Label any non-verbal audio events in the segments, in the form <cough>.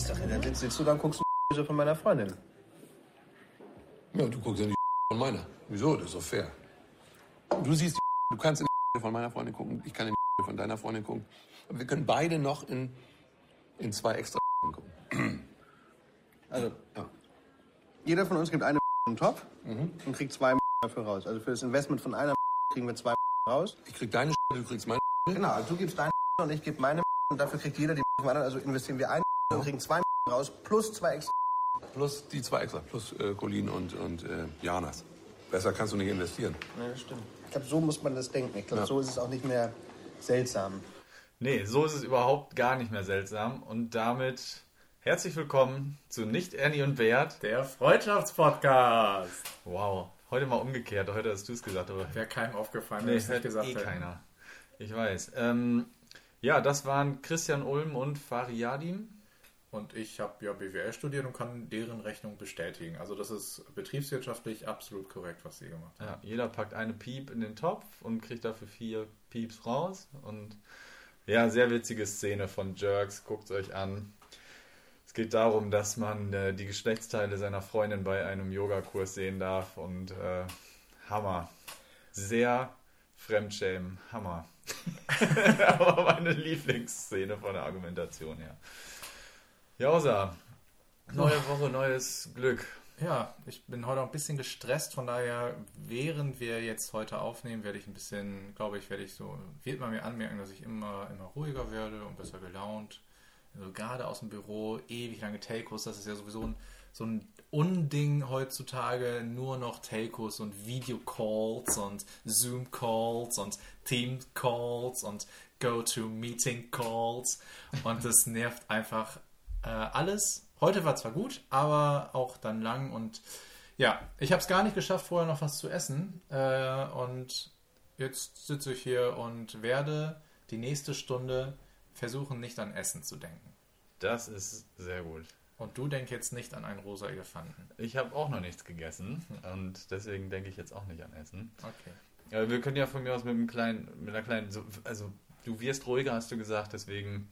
ist doch, dann sitzt, sitzt du da und guckst du von meiner Freundin. Ja, du guckst ja die von meiner. Wieso? Das ist doch fair. Du siehst die du kannst in die von meiner Freundin gucken, ich kann in die von deiner Freundin gucken. Aber wir können beide noch in, in zwei extra gucken. <clears throat> Also, jeder von uns gibt eine einen Topf und kriegt zwei dafür raus. Also für das Investment von einer kriegen wir zwei raus. Ich krieg deine du kriegst meine Genau, also du gibst deine und ich gebe meine und dafür kriegt jeder die anderen. Also investieren wir eine und kriegen zwei <laughs> raus plus zwei extra. plus die zwei extra, plus äh, Colin und, und äh, Janas. Besser kannst du nicht investieren. Ja, das stimmt. Ich glaube, so muss man das denken. Ich glaube, Ja. so ist es auch nicht mehr seltsam. Nee, so ist es überhaupt gar nicht mehr seltsam. Und damit herzlich willkommen zu Nicht Ernie und Bert. Der Freundschaftspodcast. Wow, heute mal umgekehrt. Heute hast du es gesagt, aber Wäre keinem aufgefallen, wenn nee, ich es nicht hört gesagt eh hätte. keiner. Ich weiß. Ähm, ja, das waren Christian Ulm und Fariadim. Und ich habe ja BWL studiert und kann deren Rechnung bestätigen. Also das ist betriebswirtschaftlich absolut korrekt, was sie gemacht haben. Ja, jeder packt eine Piep in den Topf und kriegt dafür vier Pieps raus. Und ja, sehr witzige Szene von Jerks. Guckt es euch an. Es geht darum, dass man äh, die Geschlechtsteile seiner Freundin bei einem Yogakurs sehen darf. Und äh, Hammer. Sehr Fremdschämen. Hammer. <laughs> Aber meine Lieblingsszene von der Argumentation her. Jausa. Neue Woche, neues Glück. Ja, ich bin heute auch ein bisschen gestresst, von daher, während wir jetzt heute aufnehmen, werde ich ein bisschen, glaube ich, werde ich so, wird man mir anmerken, dass ich immer, immer ruhiger werde und besser gelaunt. Also gerade aus dem Büro, ewig lange Telcos, das ist ja sowieso ein, so ein Unding heutzutage, nur noch Telcos und Videocalls und Zoom-Calls und Team-Calls und Go-to-Meeting-Calls und das nervt einfach äh, alles. Heute war zwar gut, aber auch dann lang und ja, ich habe es gar nicht geschafft, vorher noch was zu essen äh, und jetzt sitze ich hier und werde die nächste Stunde versuchen, nicht an Essen zu denken. Das ist sehr gut. Und du denk jetzt nicht an einen rosa Elefanten. Ich habe auch noch nichts gegessen und deswegen denke ich jetzt auch nicht an Essen. Okay. Ja, wir können ja von mir aus mit einem kleinen, mit einer kleinen, so- also du wirst ruhiger, hast du gesagt, deswegen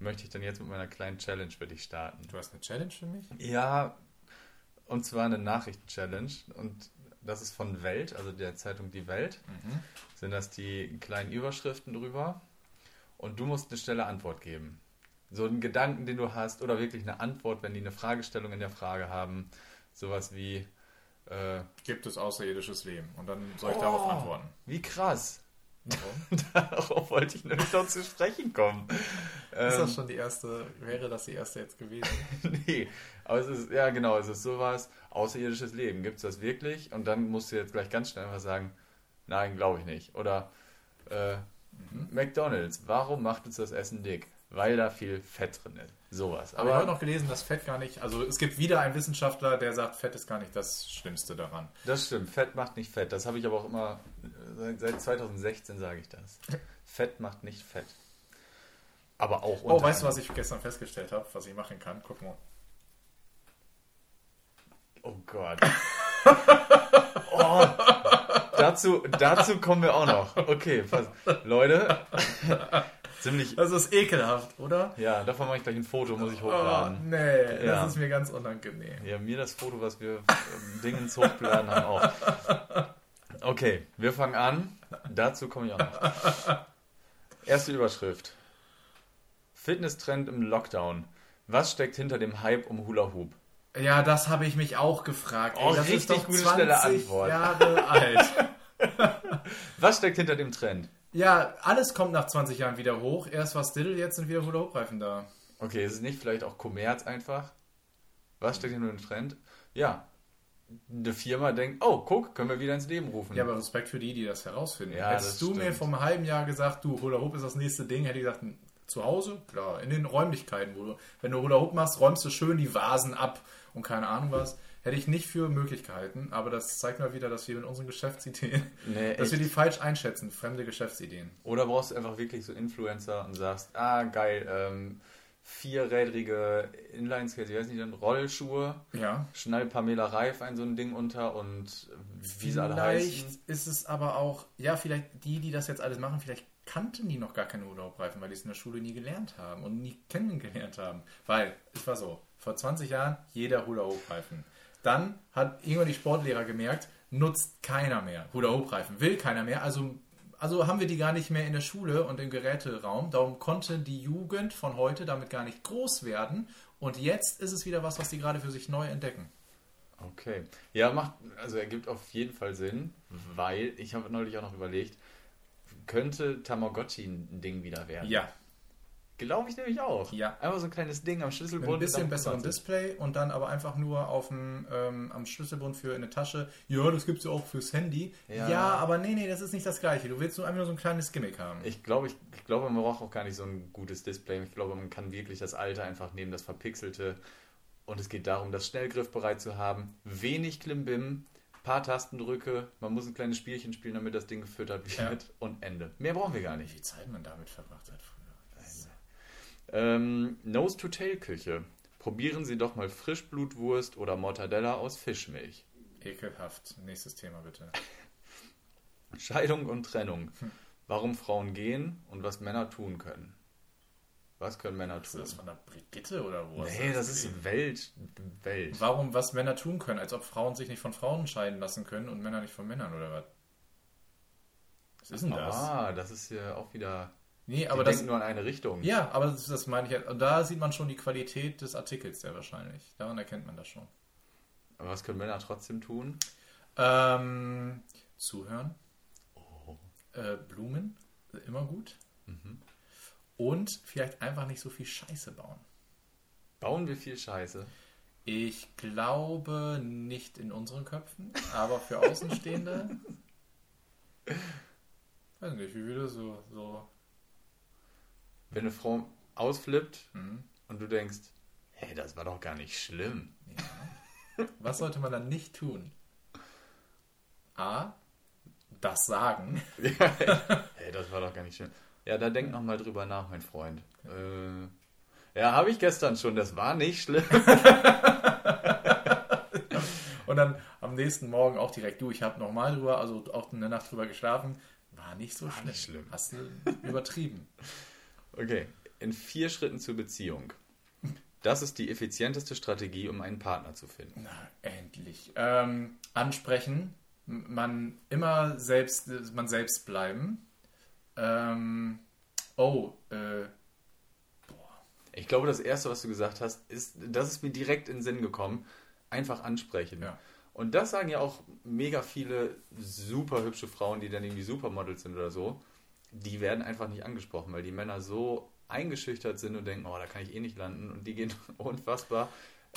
möchte ich dann jetzt mit meiner kleinen Challenge für dich starten. Du hast eine Challenge für mich? Ja, und zwar eine Nachrichten-Challenge und das ist von Welt, also der Zeitung Die Welt, sind das die kleinen Überschriften drüber und du musst eine schnelle Antwort geben. So einen Gedanken, den du hast oder wirklich eine Antwort, wenn die eine Fragestellung in der Frage haben, sowas wie äh, Gibt es außerirdisches Leben? Und dann soll ich darauf Oh. antworten. Wie krass. <laughs> Darauf wollte ich nämlich noch zu sprechen kommen. Ist Ähm, das schon die erste, wäre das die erste jetzt gewesen? <laughs> nee, aber es ist, ja genau, es ist sowas, außerirdisches Leben, gibt es das wirklich? Und dann musst du jetzt gleich ganz schnell einfach sagen, nein, glaube ich nicht. Oder äh, McDonalds, warum macht uns das Essen dick? Weil da viel Fett drin ist. Sowas. Aber ich habe Aber noch gelesen, dass Fett gar nicht, also es gibt wieder einen Wissenschaftler, der sagt, Fett ist gar nicht das Schlimmste daran. das stimmt, Fett macht nicht Fett. Das habe ich aber auch immer, seit, seit 2016 sage ich das. <laughs> Fett macht nicht Fett. Aber auch Oh, weißt du, was ich gestern festgestellt habe, was ich machen kann? Guck mal. Oh Gott. oh, dazu, dazu kommen wir auch noch. Okay, pass. Leute, ziemlich. Das ist ekelhaft, oder? Ja, davon mache ich gleich ein Foto, muss ich Oh, hochladen. nee, Ja. das ist mir ganz unangenehm. Ja, mir das Foto, was wir ähm, Dingens hochgeladen haben, auch. Okay, wir fangen an. Dazu komme ich auch noch. Erste Überschrift. Fitnesstrend im Lockdown. Was steckt hinter dem Hype um Hula Hoop? Ja, das habe ich mich auch gefragt. Oh, Ey, das richtig ist doch gute, 20 schnelle Antwort. Jahre alt. <laughs> Was steckt hinter dem Trend? Ja, alles kommt nach 20 Jahren wieder hoch. Erst war Still, jetzt sind wieder Hula-Hoop-Reifen da. Okay, ist es nicht vielleicht auch Kommerz einfach? Was steckt hinter dem Trend? Ja, eine Firma denkt, oh, guck, können wir wieder ins Leben rufen. Ja, aber Respekt für die, die das herausfinden. Ja, Hättest das du mir stimmt. vor einem halben Jahr gesagt, du, Hula Hoop ist das nächste Ding, hätte ich gesagt, hm, zu Hause? Klar, in den Räumlichkeiten, wo du, wenn du Hula Hoop machst, räumst du schön die Vasen ab und keine Ahnung was. Hätte ich nicht für möglich gehalten, aber das zeigt mal wieder, dass wir mit unseren Geschäftsideen, Nee, <laughs> dass wir die falsch einschätzen, fremde Geschäftsideen. Oder brauchst du einfach wirklich so Influencer und sagst, ah, geil, ähm, vierrädrige Inline-Skates, ich weiß nicht, dann Rollschuhe, Ja. schnall Pamela Reif ein so ein Ding unter und wie sie alle Vielleicht heißen. ist es aber auch, ja, vielleicht die, die das jetzt alles machen, vielleicht kannten die noch gar keine Hula-Hoop-Reifen, weil die es in der Schule nie gelernt haben und nie kennengelernt haben. Weil, es war so, vor 20 Jahren jeder Hula-Hoop-Reifen. Dann hat irgendwann die Sportlehrer gemerkt, nutzt keiner mehr Hula-Hoop-Reifen, will keiner mehr, also also haben wir die gar nicht mehr in der Schule und im Geräteraum. Darum konnte die Jugend von heute damit gar nicht groß werden. Und jetzt ist es wieder was, was die gerade für sich neu entdecken. Okay. Ja, macht, also ergibt auf jeden Fall Sinn, weil ich habe neulich auch noch überlegt, könnte Tamagotchi ein Ding wieder werden? Ja, Glaube ich nämlich auch. Ja. Einfach so ein kleines Ding am mit Schlüsselbund. ein bisschen besserem 20. Display und dann aber einfach nur auf dem, ähm, am Schlüsselbund für eine Tasche. Ja, das gibt es ja auch fürs Handy. Ja. Ja. aber nee, nee, das ist nicht das Gleiche. Du willst nur einfach nur so ein kleines Gimmick haben. Ich glaube, ich, ich glaube, man braucht auch gar nicht so ein gutes Display. Ich glaube, man kann wirklich das alte einfach nehmen, das verpixelte. Und es geht darum, das schnell griffbereit zu haben. Wenig Klimbim, paar Tastendrücke. Man muss ein kleines Spielchen spielen, damit das Ding gefüttert wird. Ja. Und Ende. Mehr brauchen wir gar Wie nicht. viel Zeit man damit verbracht hat. Ähm, Nose-to-Tail-Küche. Probieren Sie doch mal Frischblutwurst oder Mortadella aus Fischmilch. Ekelhaft. Nächstes Thema bitte. <laughs> Scheidung und Trennung. Warum Frauen gehen und was Männer tun können. Was können Männer Ist tun? das von der Brigitte oder wo? Nee, das ist Welt. Welt. Warum, was Männer tun können, als ob Frauen sich nicht von Frauen scheiden lassen können und Männer nicht von Männern oder was? Was ist denn das? Ah, das ist ja auch wieder. Nee, Aber die das. denken nur in eine Richtung. Ja, aber das, das meine ich ja. Und da sieht man schon die Qualität des Artikels sehr wahrscheinlich. Daran erkennt man das schon. Aber was können Männer trotzdem tun? Ähm, zuhören. Oh. Äh, Blumen. Immer gut. Mhm. Und vielleicht einfach nicht so viel Scheiße bauen. Bauen wir viel Scheiße. Ich glaube nicht in unseren Köpfen, aber für Außenstehende. <laughs> weiß nicht, wie würde so, so. Wenn eine Frau ausflippt Mhm. und du denkst, hey, das war doch gar nicht schlimm. Was sollte man dann nicht tun? A. Das sagen. <laughs> Hey, das war doch gar nicht schlimm. Ja, da denk noch mal drüber nach, mein Freund. Äh, ja, habe ich gestern schon. Das war nicht schlimm. Und dann am nächsten Morgen auch direkt, du, ich habe nochmal drüber, also auch eine Nacht drüber geschlafen. War nicht so schlimm. nicht schlimm. Hast du übertrieben. Okay, in vier Schritten zur Beziehung. Das ist die effizienteste Strategie, um einen Partner zu finden. Na, endlich. Ähm, ansprechen. Man immer selbst, man selbst bleiben. Ähm, oh, äh, Ich glaube, das Erste, was du gesagt hast, ist, das ist mir direkt in den Sinn gekommen. Einfach ansprechen. Ja. Und das sagen ja auch mega viele super hübsche Frauen, die dann irgendwie Supermodels sind oder so. Die werden einfach nicht angesprochen, weil die Männer so eingeschüchtert sind und denken, oh, da kann ich eh nicht landen. Und die gehen <laughs> unfassbar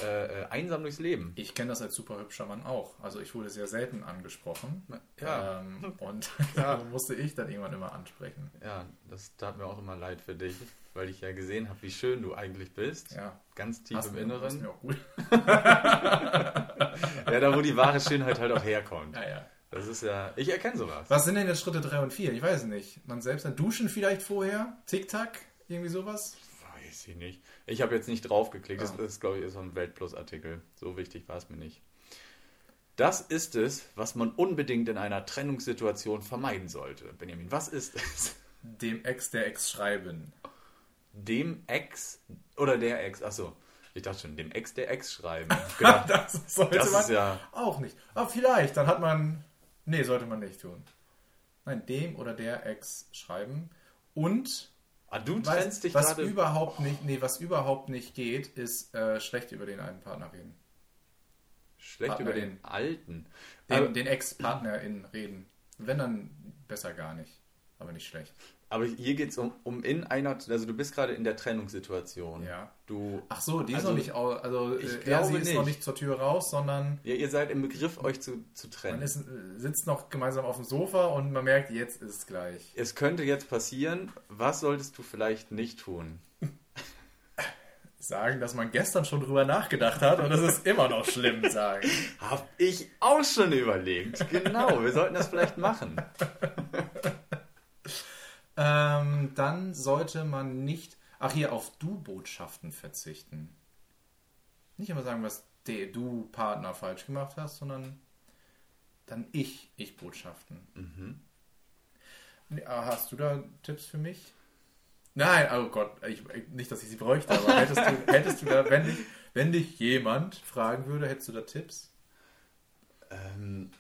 äh, äh, einsam durchs Leben. ich kenne das als super hübscher Mann auch. Also ich wurde sehr selten angesprochen. Ja. Ähm, und <laughs> <laughs> da musste ich dann irgendwann immer ansprechen. Ja, das tat mir auch immer leid für dich, weil ich ja gesehen habe, wie schön du eigentlich bist. Ja. Ganz tief Hast im mir- Inneren. hast mir auch gut. Ja, da wo die wahre Schönheit halt auch herkommt. Ja, ja. Das ist ja. Ich erkenne sowas. Was sind denn jetzt Schritte 3 und 4? Ich weiß es nicht. Man selbst dann duschen vielleicht vorher? Tic-Tac? Irgendwie sowas? Weiß ich nicht. Ich habe jetzt nicht draufgeklickt. Das Ja. ist, glaube ich, so ein Weltplus-Artikel. So wichtig war es mir nicht. Das ist es, was man unbedingt in einer Trennungssituation vermeiden sollte. Benjamin, was ist es? Dem Ex der Ex schreiben. Dem Ex oder der Ex, achso, ich dachte schon, dem Ex der Ex schreiben. Genau. <laughs> Das sollte Das man ist ja- auch nicht. Aber vielleicht, dann hat man. Nee, sollte man nicht tun. Nein, dem oder der Ex schreiben. Und Ah, du was, trennst dich was gerade. überhaupt nicht, nee, was überhaupt nicht geht, ist äh, schlecht über den einen Partner reden. Schlecht Partner über den Alten. Den, den Ex-PartnerInnen reden. Wenn dann besser gar nicht. Aber nicht schlecht. Aber hier geht es um, um in einer, also du bist gerade in der Trennungssituation. Ja. Du, Ach so, die ist Also, noch nicht also ich äh, er, glaube sie ist noch nicht. nicht zur Tür raus, sondern ja, ihr seid im Begriff, euch zu, zu trennen. man ist, äh, sitzt noch gemeinsam auf dem Sofa und man merkt, jetzt ist es gleich. es könnte jetzt passieren, was solltest du vielleicht nicht tun? Sagen, dass man gestern schon drüber nachgedacht hat und das ist immer noch schlimm, <laughs> sagen. Hab ich auch schon überlegt. Genau, wir sollten das vielleicht machen. <laughs> Ähm, dann sollte man nicht, ach hier, auf Du-Botschaften verzichten. Nicht immer sagen, was der Du-Partner falsch gemacht hast, sondern dann Ich, Ich-Botschaften. Nee, ah, Hast du da Tipps für mich? Nein, oh Gott, ich, nicht, dass ich sie bräuchte, aber hättest du, <laughs> hättest du da, wenn dich, wenn dich jemand fragen würde, hättest du da Tipps? Ähm,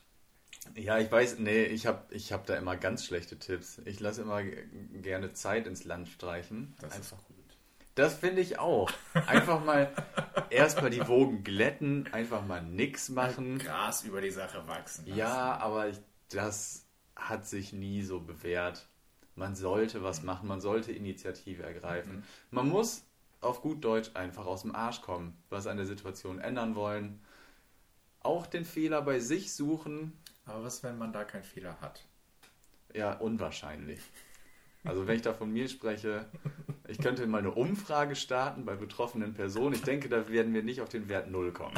ja, ich weiß, nee, ich habe ich hab da immer ganz schlechte Tipps. Ich lasse immer gerne Zeit ins Land streichen. Das Einfach, ist gut. das finde ich auch. Einfach mal <laughs> erstmal die Wogen glätten, einfach mal nix machen. Gras über die Sache wachsen. lassen. Ja, aber ich, das hat sich nie so bewährt. Man sollte was machen, man sollte Initiative ergreifen. Man muss auf gut Deutsch einfach aus dem Arsch kommen, was an der Situation ändern wollen. Auch den Fehler bei sich suchen, Aber was, wenn man da keinen Fehler hat? ja, unwahrscheinlich. Also wenn ich da von mir spreche, ich könnte mal eine Umfrage starten bei betroffenen Personen. Ich denke, da werden wir nicht auf den Wert Null kommen.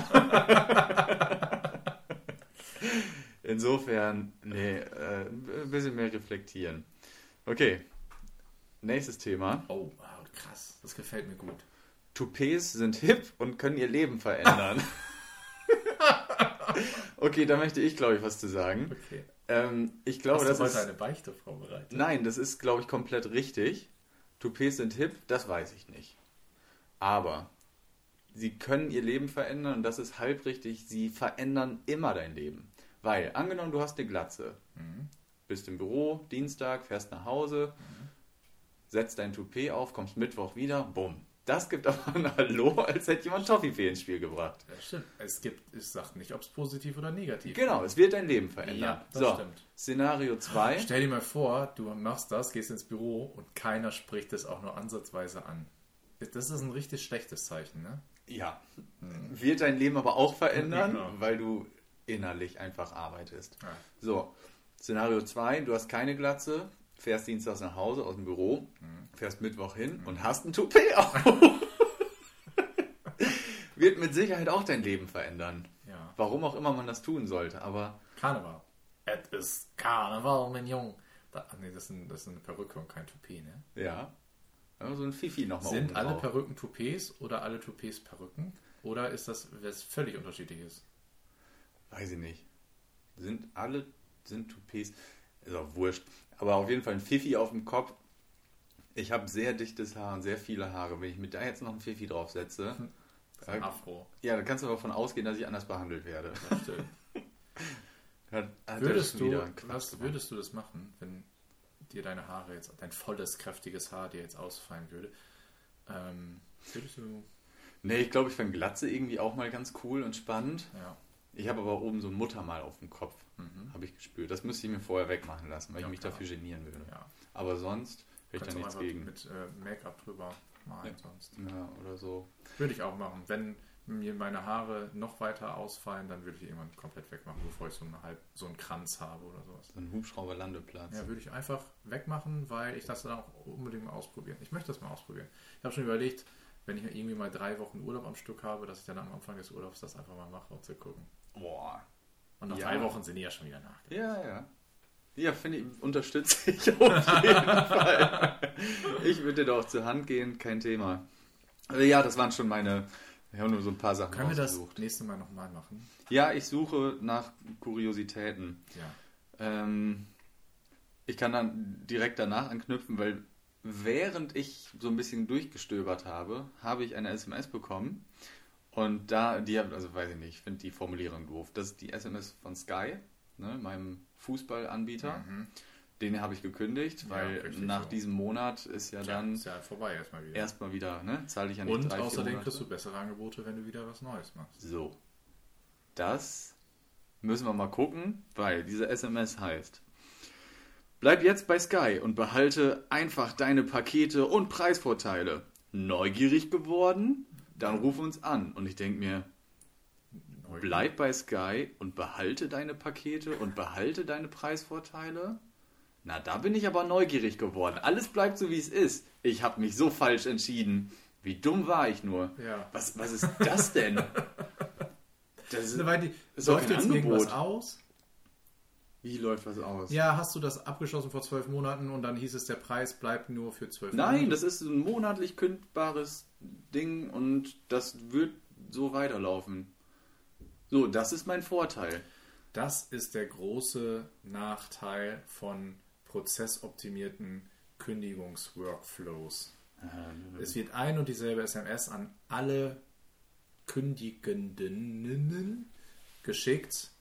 Insofern, nee, äh, ein bisschen mehr reflektieren. Okay, nächstes Thema. Oh, krass. Das gefällt mir gut. Toupets sind hip und können ihr Leben verändern. <laughs> okay, da möchte ich, glaube ich, was zu sagen. Okay. Ähm, ich glaube, Hast du das heute ist... eine Beichte vorbereitet? Nein, das ist, glaube ich, komplett richtig. Toupets sind hip, das weiß ich nicht. Aber sie können ihr Leben verändern und das ist halb richtig. Sie verändern immer dein Leben. Weil, angenommen, du hast eine Glatze, bist im Büro, Dienstag, fährst nach Hause, setzt dein Toupet auf, kommst Mittwoch wieder, bumm. Das gibt aber ein Hallo, als hätte jemand Toffifee ins Spiel gebracht. Ja, stimmt. Es gibt, es sagt nicht, ob es positiv oder negativ Genau, es wird dein Leben verändern. Ja, das so, stimmt. Szenario 2. Stell dir mal vor, du machst das, gehst ins Büro und keiner spricht es auch nur ansatzweise an. Das ist ein richtig schlechtes Zeichen, ne? Ja. Wird dein Leben aber auch verändern, Genau. weil du innerlich einfach arbeitest. Ja. So, Szenario 2, du hast keine Glatze, fährst dienstags nach Hause aus dem Büro, fährst Mittwoch hin und hast ein Toupet auf. <laughs> Wird mit Sicherheit auch dein Leben verändern. Ja. Warum auch immer man das tun sollte, aber Karneval. Es ist Karneval, mein Jung. Da, ach nee, das ist, ein, das ist eine Perücke und kein Toupet, ne? ja. ja so ein Fifi nochmal Sind alle Perücken Toupets oder alle Toupets Perücken? Oder ist das was völlig unterschiedliches? Weiß ich nicht. Sind alle, sind Toupets, ist auch wurscht. Aber auf jeden Fall ein Fifi auf dem Kopf. Ich habe sehr dichtes Haar und sehr viele Haare. Wenn ich mir da jetzt noch ein Fifi draufsetze, Das ist ein Afro. ja, dann kannst du davon ausgehen, dass ich anders behandelt werde. <laughs> Hat- hat Würdest du, was gemacht. würdest du das machen, wenn dir deine Haare jetzt, dein volles, kräftiges Haar dir jetzt ausfallen würde? Ähm, würdest du, Nee, ich glaube, ich fand Glatze irgendwie auch mal ganz cool und spannend. ja, Ich habe aber oben so ein Muttermal auf dem Kopf. Habe ich gespürt. Das müsste ich mir vorher wegmachen lassen, weil Ja, ich mich klar. dafür genieren würde. ja. Aber sonst hätte ich da nichts gegen. mit äh, Make-up drüber malen sonst. Ja, oder so. Würde ich auch machen. Wenn mir meine Haare noch weiter ausfallen, dann würde ich irgendwann komplett wegmachen, bevor ich so einen, halb, so einen Kranz habe oder sowas. So ein Hubschrauberlandeplatz. Ja, würde ich einfach wegmachen, weil ich das dann auch unbedingt mal ausprobieren. Ich möchte das mal ausprobieren. Ich habe schon überlegt, wenn ich irgendwie mal drei Wochen Urlaub am Stück habe, dass ich dann am Anfang des Urlaubs das einfach mal mache, um zu gucken. Boah. Und nach Ja. drei Wochen sind die ja schon wieder nach. Ja, ja. Ja, finde ich, unterstütze ich <laughs> auf jeden Fall. Ich würde dir auch zur Hand gehen, kein Thema. Also ja, das waren schon meine, ich habe nur so ein paar Sachen Können wir das nächste Mal nochmal machen? Ja, ich suche nach Kuriositäten. Ja. Ähm, ich kann dann direkt danach anknüpfen, weil während ich so ein bisschen durchgestöbert habe, habe ich eine SMS bekommen. Und da, die haben, also weiß ich nicht, ich finde die Formulierung doof. Das ist die SMS von Sky, ne, meinem Fußballanbieter. Mhm. Den habe ich gekündigt, Ja, weil richtig nach so. diesem Monat ist ja Tja, dann ist ja vorbei erstmal wieder. erstmal wieder, ne, zahle ich ja nicht Und drei, außerdem kriegst du bessere Angebote, wenn du wieder was Neues machst. So. Das müssen wir mal gucken, weil diese SMS heißt: Bleib jetzt bei Sky und behalte einfach deine Pakete und Preisvorteile. Neugierig geworden? Dann ruf uns an. Und ich denke mir, bleib bei Sky und behalte deine Pakete und behalte deine Preisvorteile? Na, da bin ich aber neugierig geworden. Alles bleibt so, wie es ist. Ich habe mich so falsch entschieden. Wie dumm war ich nur? Ja. Was, was ist das denn? <laughs> Das ist, Weil die, läuft jetzt irgendwas Angebot. aus? Wie läuft was aus? Ja, hast du das abgeschlossen vor zwölf Monaten und dann hieß es, der Preis bleibt nur für zwölf Nein, Monate? das ist ein monatlich kündbares Ding und das wird so weiterlaufen. So, das ist mein Vorteil. Das ist der große Nachteil von prozessoptimierten Kündigungsworkflows. Es wird ein und dieselbe SMS an alle Kündigenden geschickt,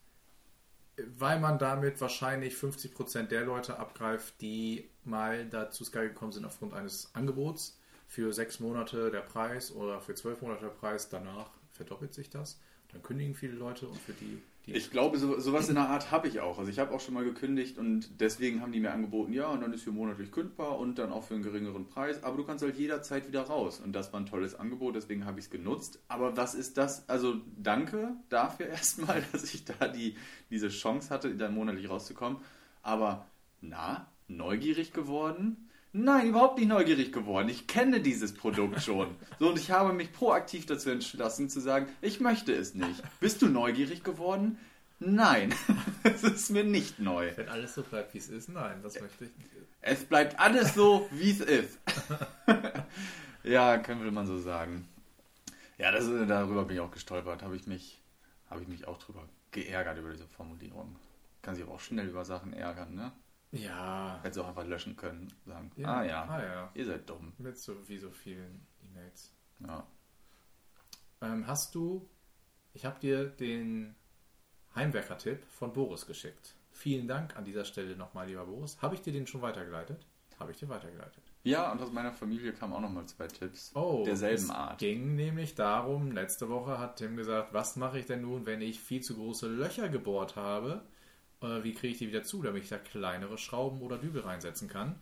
weil man damit wahrscheinlich 50% der Leute abgreift, die mal dazu Sky gekommen sind aufgrund eines Angebots für sechs Monate der Preis oder für zwölf Monate der Preis. Danach verdoppelt sich das. Dann kündigen viele Leute und für die, die Ich glaube, so, sowas in der Art habe ich auch. Also ich habe auch schon mal gekündigt und deswegen haben die mir angeboten, ja, und dann ist hier monatlich kündbar und dann auch für einen geringeren Preis. Aber du kannst halt jederzeit wieder raus. Und das war ein tolles Angebot, deswegen habe ich es genutzt. Aber was ist das? Also danke dafür <laughs> erstmal, dass ich da die, diese Chance hatte, dann monatlich rauszukommen. Aber na, neugierig geworden? Nein, überhaupt nicht neugierig geworden. Ich kenne dieses Produkt schon. <laughs> So, und ich habe mich proaktiv dazu entschlossen zu sagen, ich möchte es nicht. Bist du neugierig geworden? Nein, <laughs> es ist mir nicht neu. Wenn alles so bleibt, wie es ist, nein, das möchte ich nicht. Es bleibt alles so, wie es ist. <laughs> ja, könnte man so sagen. Ja, das, darüber bin ich auch gestolpert. Habe ich, mich, habe ich mich auch drüber geärgert über diese Formulierung. Kann sich aber auch schnell über Sachen ärgern, ne? Ja, Hätte sie auch einfach löschen können. Sagen, Ja. ah ja, Ah, ja. ihr seid dumm. mit so wie so vielen E-Mails. Ja. Ähm, hast du, ich habe dir den Heimwerker-Tipp von Boris geschickt. Vielen Dank an dieser Stelle nochmal, lieber Boris. Habe ich dir den schon weitergeleitet? Habe ich dir weitergeleitet. ja, und aus meiner Familie kamen auch nochmal zwei Tipps. Oh, derselben es Art. ging nämlich darum, letzte Woche hat Tim gesagt, was mache ich denn nun, wenn ich viel zu große Löcher gebohrt habe? Äh, wie kriege ich die wieder zu, damit ich da kleinere Schrauben oder Dübel reinsetzen kann?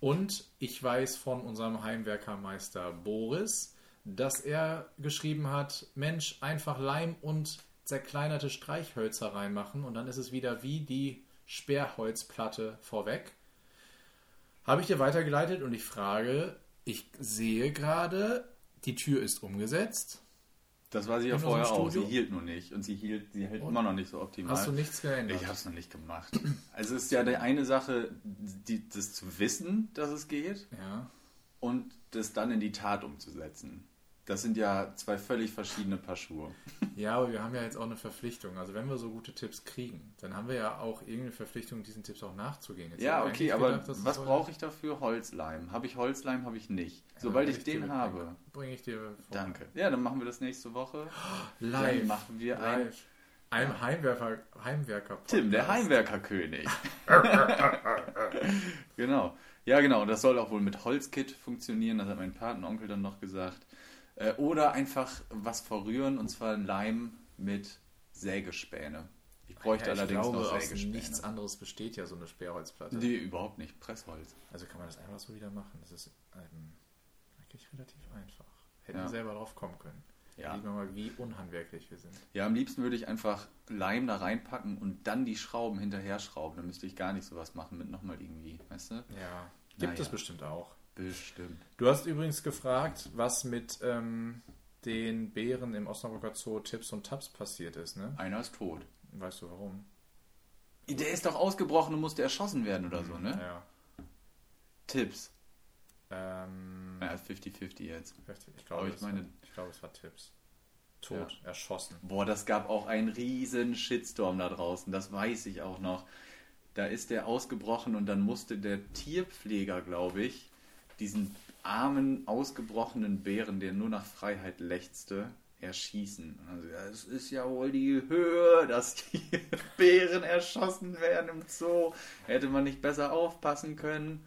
Und ich weiß von unserem Heimwerkermeister Boris, dass er geschrieben hat, Mensch, einfach Leim und zerkleinerte Streichhölzer reinmachen und dann ist es wieder wie die Sperrholzplatte vorweg. Habe ich dir weitergeleitet und ich frage, ich sehe gerade, die Tür ist umgesetzt. Das weiß ich ja vorher unserem auch. Sie hielt nur nicht. Und sie hielt, sie hält Und? immer noch nicht so optimal. Hast du nichts geändert? Ich habe es noch nicht gemacht. Also es ist ja die eine Sache, die, das zu wissen, dass es geht, Ja. und das dann in die Tat umzusetzen. Das sind ja zwei völlig verschiedene Paar Schuhe. ja, aber wir haben ja jetzt auch eine Verpflichtung. Also wenn wir so gute Tipps kriegen, dann haben wir ja auch irgendeine Verpflichtung, diesen Tipps auch nachzugehen. Jetzt Ja, ich okay, aber gedacht, was brauche ich dafür? Holzleim. Habe ich Holzleim, habe ich nicht. Sobald bring ich den habe. Bringe ich dir vor. Danke. Ja, dann machen wir das nächste Woche. <gasps> Live. Dann machen wir ein Live. Ein Heimwerker, Heimwerker Tim, der Heimwerkerkönig. <laughs> genau. Ja, genau. Und das soll auch wohl mit Holzkit funktionieren. Das hat mein Patenonkel dann noch gesagt. Äh, Oder einfach was verrühren und zwar Leim mit Sägespäne. Ich bräuchte Ja, ich allerdings glaube, noch Sägespäne. nichts anderes besteht ja so eine Sperrholzplatte. Nee, überhaupt nicht. Pressholz. Also kann man das einfach so wieder machen. Das ist ähm, eigentlich relativ einfach. Hätten Ja. wir selber drauf kommen können. Ja. Sieht man mal, wie unhandwerklich wir sind. Ja, am liebsten würde ich einfach Leim da reinpacken und dann die Schrauben hinterher schrauben. Dann müsste ich gar nicht sowas machen mit nochmal irgendwie, weißt du? Ja. Gibt Naja. es bestimmt auch. Bestimmt. Du hast übrigens gefragt, was mit ähm, den Bären im Osnabrücker Zoo Tips und Taps passiert ist, ne? Einer ist tot. Weißt du warum? Der ist doch ausgebrochen und musste erschossen werden oder so, ne? Ja. Tipps. Ähm, Ja, 50-50 jetzt. ich, glaube, ich es meine- war, ich glaube, es war Tipps. Tot, erschossen. Boah, das gab auch einen riesen Shitstorm da draußen, das weiß ich auch noch. Da ist der ausgebrochen und dann musste der Tierpfleger, glaube ich, diesen armen, ausgebrochenen Bären, der nur nach Freiheit lechzte, erschießen. Also, ja, es ist ja wohl die Höhe, dass die <laughs> Bären erschossen werden im Zoo. Hätte man nicht besser aufpassen können.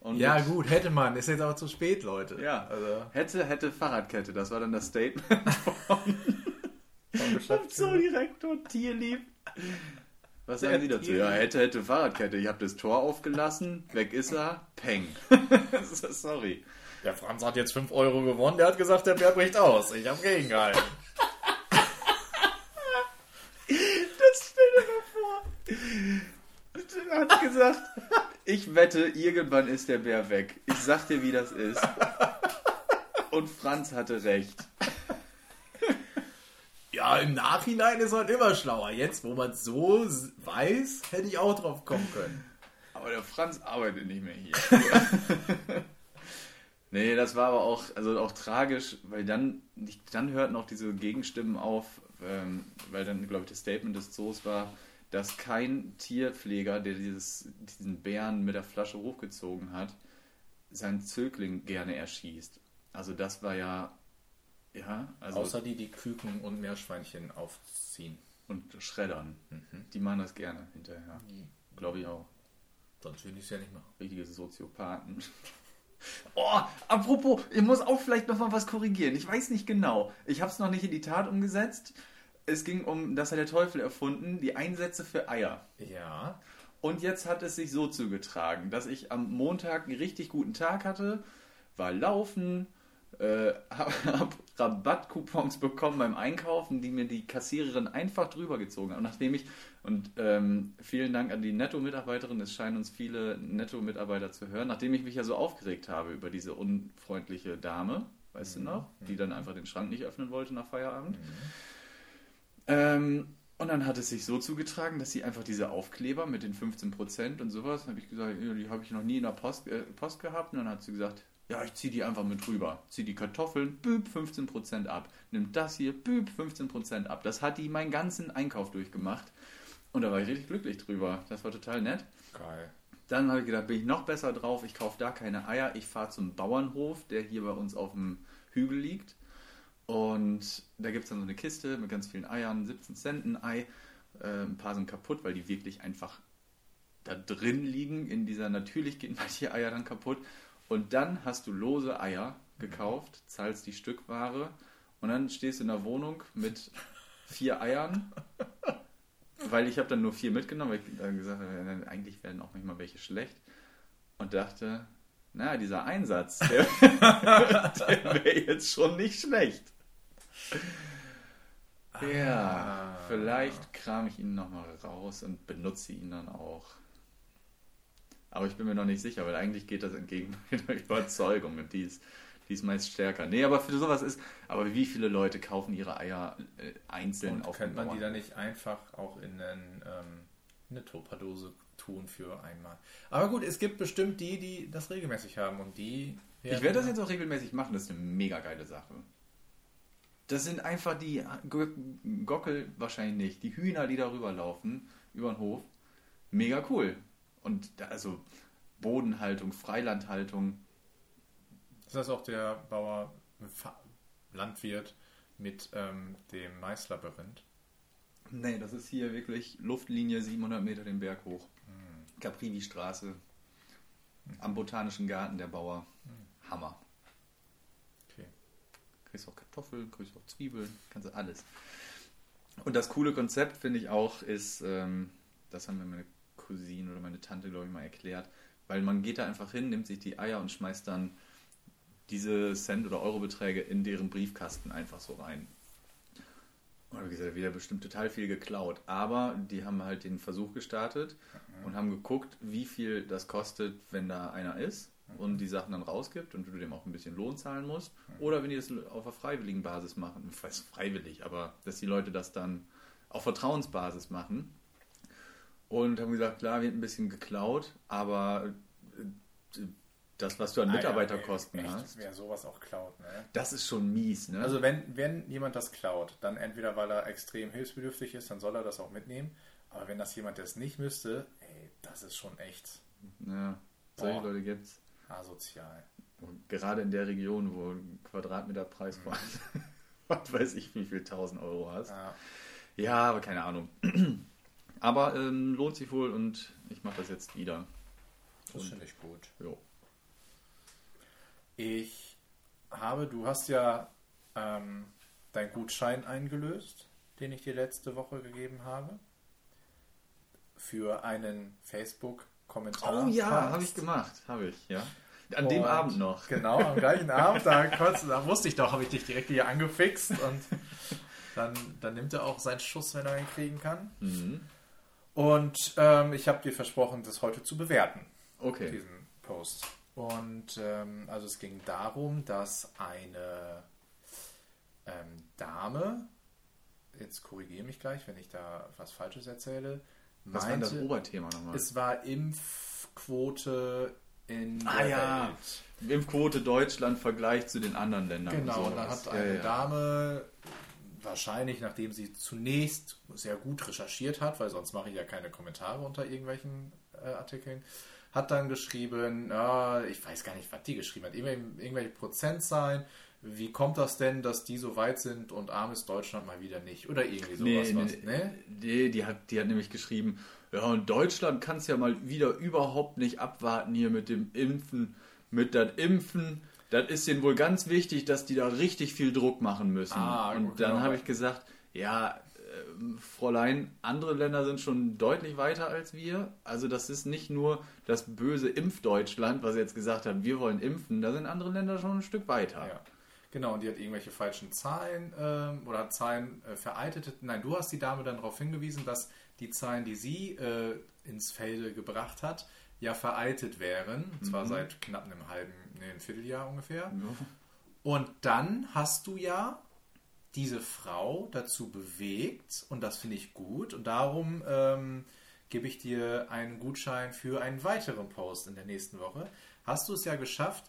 Und Ja, gut, hätte man. Ist jetzt aber zu spät, Leute. Ja, Also, hätte, hätte Fahrradkette, das war dann das Statement <laughs> vom vom. Zoodirektor Tierlieb. Was Der sagen Sie dazu? Ja, hätte, hätte Fahrradkette. Ich habe das Tor aufgelassen, weg ist er, peng. <laughs> Sorry. Der Franz hat jetzt 5 Euro gewonnen. Der hat gesagt, der Bär bricht aus. Ich habe gegengehalten. <laughs> Das stell dir mal vor. Er hat gesagt, ich wette, irgendwann ist der Bär weg. Ich sag dir, wie das ist. Und Franz hatte recht. Ja, im Nachhinein ist man immer schlauer. Jetzt, wo man so weiß, hätte ich auch drauf kommen können. Aber der Franz arbeitet nicht mehr hier. <laughs> nee, das war aber auch, also auch tragisch, weil dann, dann hörten auch diese Gegenstimmen auf, ähm, weil dann, glaube ich, das Statement des Zoos war, dass kein Tierpfleger, der dieses, diesen Bären mit der Flasche hochgezogen hat, seinen Zögling gerne erschießt. Also das war ja, ja, also Außer die, die Küken und Meerschweinchen aufziehen. und schreddern. Mhm. Die machen das gerne hinterher. Glaube ich auch. Sonst will ich es ja nicht machen. Richtige Soziopathen. <laughs> Oh, apropos, ich muss auch vielleicht noch mal was korrigieren. Ich weiß nicht genau. Ich habe es noch nicht in die Tat umgesetzt. Es ging um, das hat der Teufel erfunden, die Einsätze für Eier. Ja. Und jetzt hat es sich so zugetragen, dass ich am Montag einen richtig guten Tag hatte, war laufen, äh, <laughs> habe hab Rabattcoupons bekommen beim Einkaufen, die mir die Kassiererin einfach drüber gezogen hat. Und nachdem ich, und ähm, vielen Dank an die Netto-Mitarbeiterin, es scheinen uns viele Netto-Mitarbeiter zu hören, nachdem ich mich ja so aufgeregt habe über diese unfreundliche Dame, weißt du noch, die dann einfach den Schrank nicht öffnen wollte nach Feierabend. Ähm, und dann hat es sich so zugetragen, dass sie einfach diese Aufkleber mit den 15% und sowas, habe ich gesagt, die habe ich noch nie in der Post, äh, Post gehabt. Und dann hat sie gesagt, ja, ich ziehe die einfach mit rüber. Zieh die Kartoffeln, büb, 15% ab. Nimm das hier, büb, 15% ab. Das hat die meinen ganzen Einkauf durchgemacht. Und da war ich richtig glücklich drüber. Das war total nett. Geil. Dann habe ich gedacht, bin ich noch besser drauf. Ich kaufe da keine Eier. Ich fahre zum Bauernhof, der hier bei uns auf dem Hügel liegt. Und da gibt es dann so eine Kiste mit ganz vielen Eiern, 17 Cent ein Ei. Äh, ein paar sind kaputt, weil die wirklich einfach da drin liegen. In dieser, natürlich gehen manche Eier dann kaputt. Und dann hast du lose Eier gekauft, zahlst die Stückware und dann stehst du in der Wohnung mit vier Eiern. Weil ich habe dann nur vier mitgenommen, weil ich dann gesagt habe, eigentlich werden auch manchmal welche schlecht. Und dachte, na, dieser Einsatz, der, <laughs> der wäre jetzt schon nicht schlecht. Ja, vielleicht kram ich ihn nochmal raus und benutze ihn dann auch. Aber ich bin mir noch nicht sicher, weil eigentlich geht das entgegen <laughs> meiner Überzeugung und die ist, die ist meist stärker. Nee, aber für sowas ist, aber wie viele Leute kaufen ihre Eier äh, einzeln Und auf könnte man die dann nicht einfach auch in einen, ähm, eine Tupperdose tun für einmal? Aber gut, es gibt bestimmt die, die das regelmäßig haben und die. Ich werde das jetzt auch regelmäßig machen, das ist eine mega geile Sache. Das sind einfach die Go- Gockel, wahrscheinlich nicht, die Hühner, die darüber laufen, über den Hof. Mega cool. Und also Bodenhaltung, Freilandhaltung. Ist das auch der Bauer, Landwirt mit ähm, dem Maislabyrinth? Nee, das ist hier wirklich Luftlinie 700 Meter den Berg hoch. Caprivi-Straße. Am Botanischen Garten der Bauer. Hammer. Okay. Kriegst auch Kartoffeln, kriegst auch Zwiebeln, kannst du alles. Und das coole Konzept finde ich auch ist, ähm, das haben mir meine Cousine oder meine Tante, glaube ich, mal erklärt, weil man geht da einfach hin, nimmt sich die Eier und schmeißt dann diese Cent- oder Eurobeträge in deren Briefkasten einfach so rein. Und wie gesagt, wieder bestimmt total viel geklaut. Aber die haben halt den Versuch gestartet und haben geguckt, wie viel das kostet, wenn da einer ist und die Sachen dann rausgibt und du dem auch ein bisschen Lohn zahlen musst. Oder wenn die das auf einer freiwilligen Basis machen. Ich weiß freiwillig, aber dass die Leute das dann auf Vertrauensbasis machen. Und haben gesagt, klar, wird ein bisschen geklaut, aber äh, das, was du an Mitarbeiterkosten Echt, hast, Wer sowas auch klaut, ne? das ist schon mies. Ne? Also wenn, wenn jemand das klaut, dann entweder weil er extrem hilfsbedürftig ist, dann soll er das auch mitnehmen. Aber wenn das jemand, der es nicht müsste, ey, das ist schon echt ja, solche. Leute gibt's. asozial. Und gerade in der Region, wo ein Quadratmeterpreis von <laughs> <laughs> was weiß ich wie viel 1000 Euro hast. Ja. Ja, aber keine Ahnung. Aber ähm, lohnt sich wohl und ich mache das jetzt wieder. Das finde ich gut. Jo. Ich habe, du hast ja ähm, deinen Gutschein eingelöst, den ich dir letzte Woche gegeben habe, für einen Facebook-Kommentar. Oh ja, habe ich gemacht, habe ich, ja. An dem Und Abend noch. <laughs> Genau, am gleichen Abend, da, kurz, da wusste ich doch, habe ich dich direkt hier angefixt und dann, dann nimmt er auch seinen Schuss, wenn er ihn kriegen kann. Mhm. Und ähm, ich habe dir versprochen, das heute zu bewerten, Okay. diesen Post. Und ähm, also es ging darum, dass eine ähm, Dame, jetzt korrigiere mich gleich, wenn ich da was Falsches erzähle, Was war denn das meinte, Oberthema nochmal? es war Impfquote in der Ah, ja. Welt. Impfquote Deutschland Vergleich zu den anderen Ländern. Genau, und und dann hat eine ja, ja. Dame, wahrscheinlich, nachdem sie zunächst sehr gut recherchiert hat, weil sonst mache ich ja keine Kommentare unter irgendwelchen äh, Artikeln, hat dann geschrieben, ja, ich weiß gar nicht, was die geschrieben hat, irgendwelche, Prozentzahlen. Wie kommt das denn, dass die so weit sind und arm ist Deutschland mal wieder nicht? Oder irgendwie sowas. Nee, was, nee, ne? nee, die hat, die hat nämlich geschrieben, ja, und Deutschland kann es ja mal wieder überhaupt nicht abwarten hier mit dem Impfen, mit das Impfen. Das ist denen wohl ganz wichtig, dass die da richtig viel Druck machen müssen. Ah, und gut, dann genau. habe ich gesagt, ja, äh, Fräulein, andere Länder sind schon deutlich weiter als wir. Also das ist nicht nur das böse Impfdeutschland, was sie jetzt gesagt haben, wir wollen impfen, da sind andere Länder schon ein Stück weiter. Ja. Genau, und die hat irgendwelche falschen Zahlen ähm, oder hat Zahlen äh, vereitelt. Nein, du hast die Dame dann darauf hingewiesen, dass die Zahlen, die sie äh, ins Felde gebracht hat, ja veraltet wären. Und zwar seit knapp einem halben, nee, ein Vierteljahr ungefähr. Und dann hast du ja diese Frau dazu bewegt, und das finde ich gut, und darum ähm, gebe ich dir einen Gutschein für einen weiteren Post in der nächsten Woche. Hast du es ja geschafft,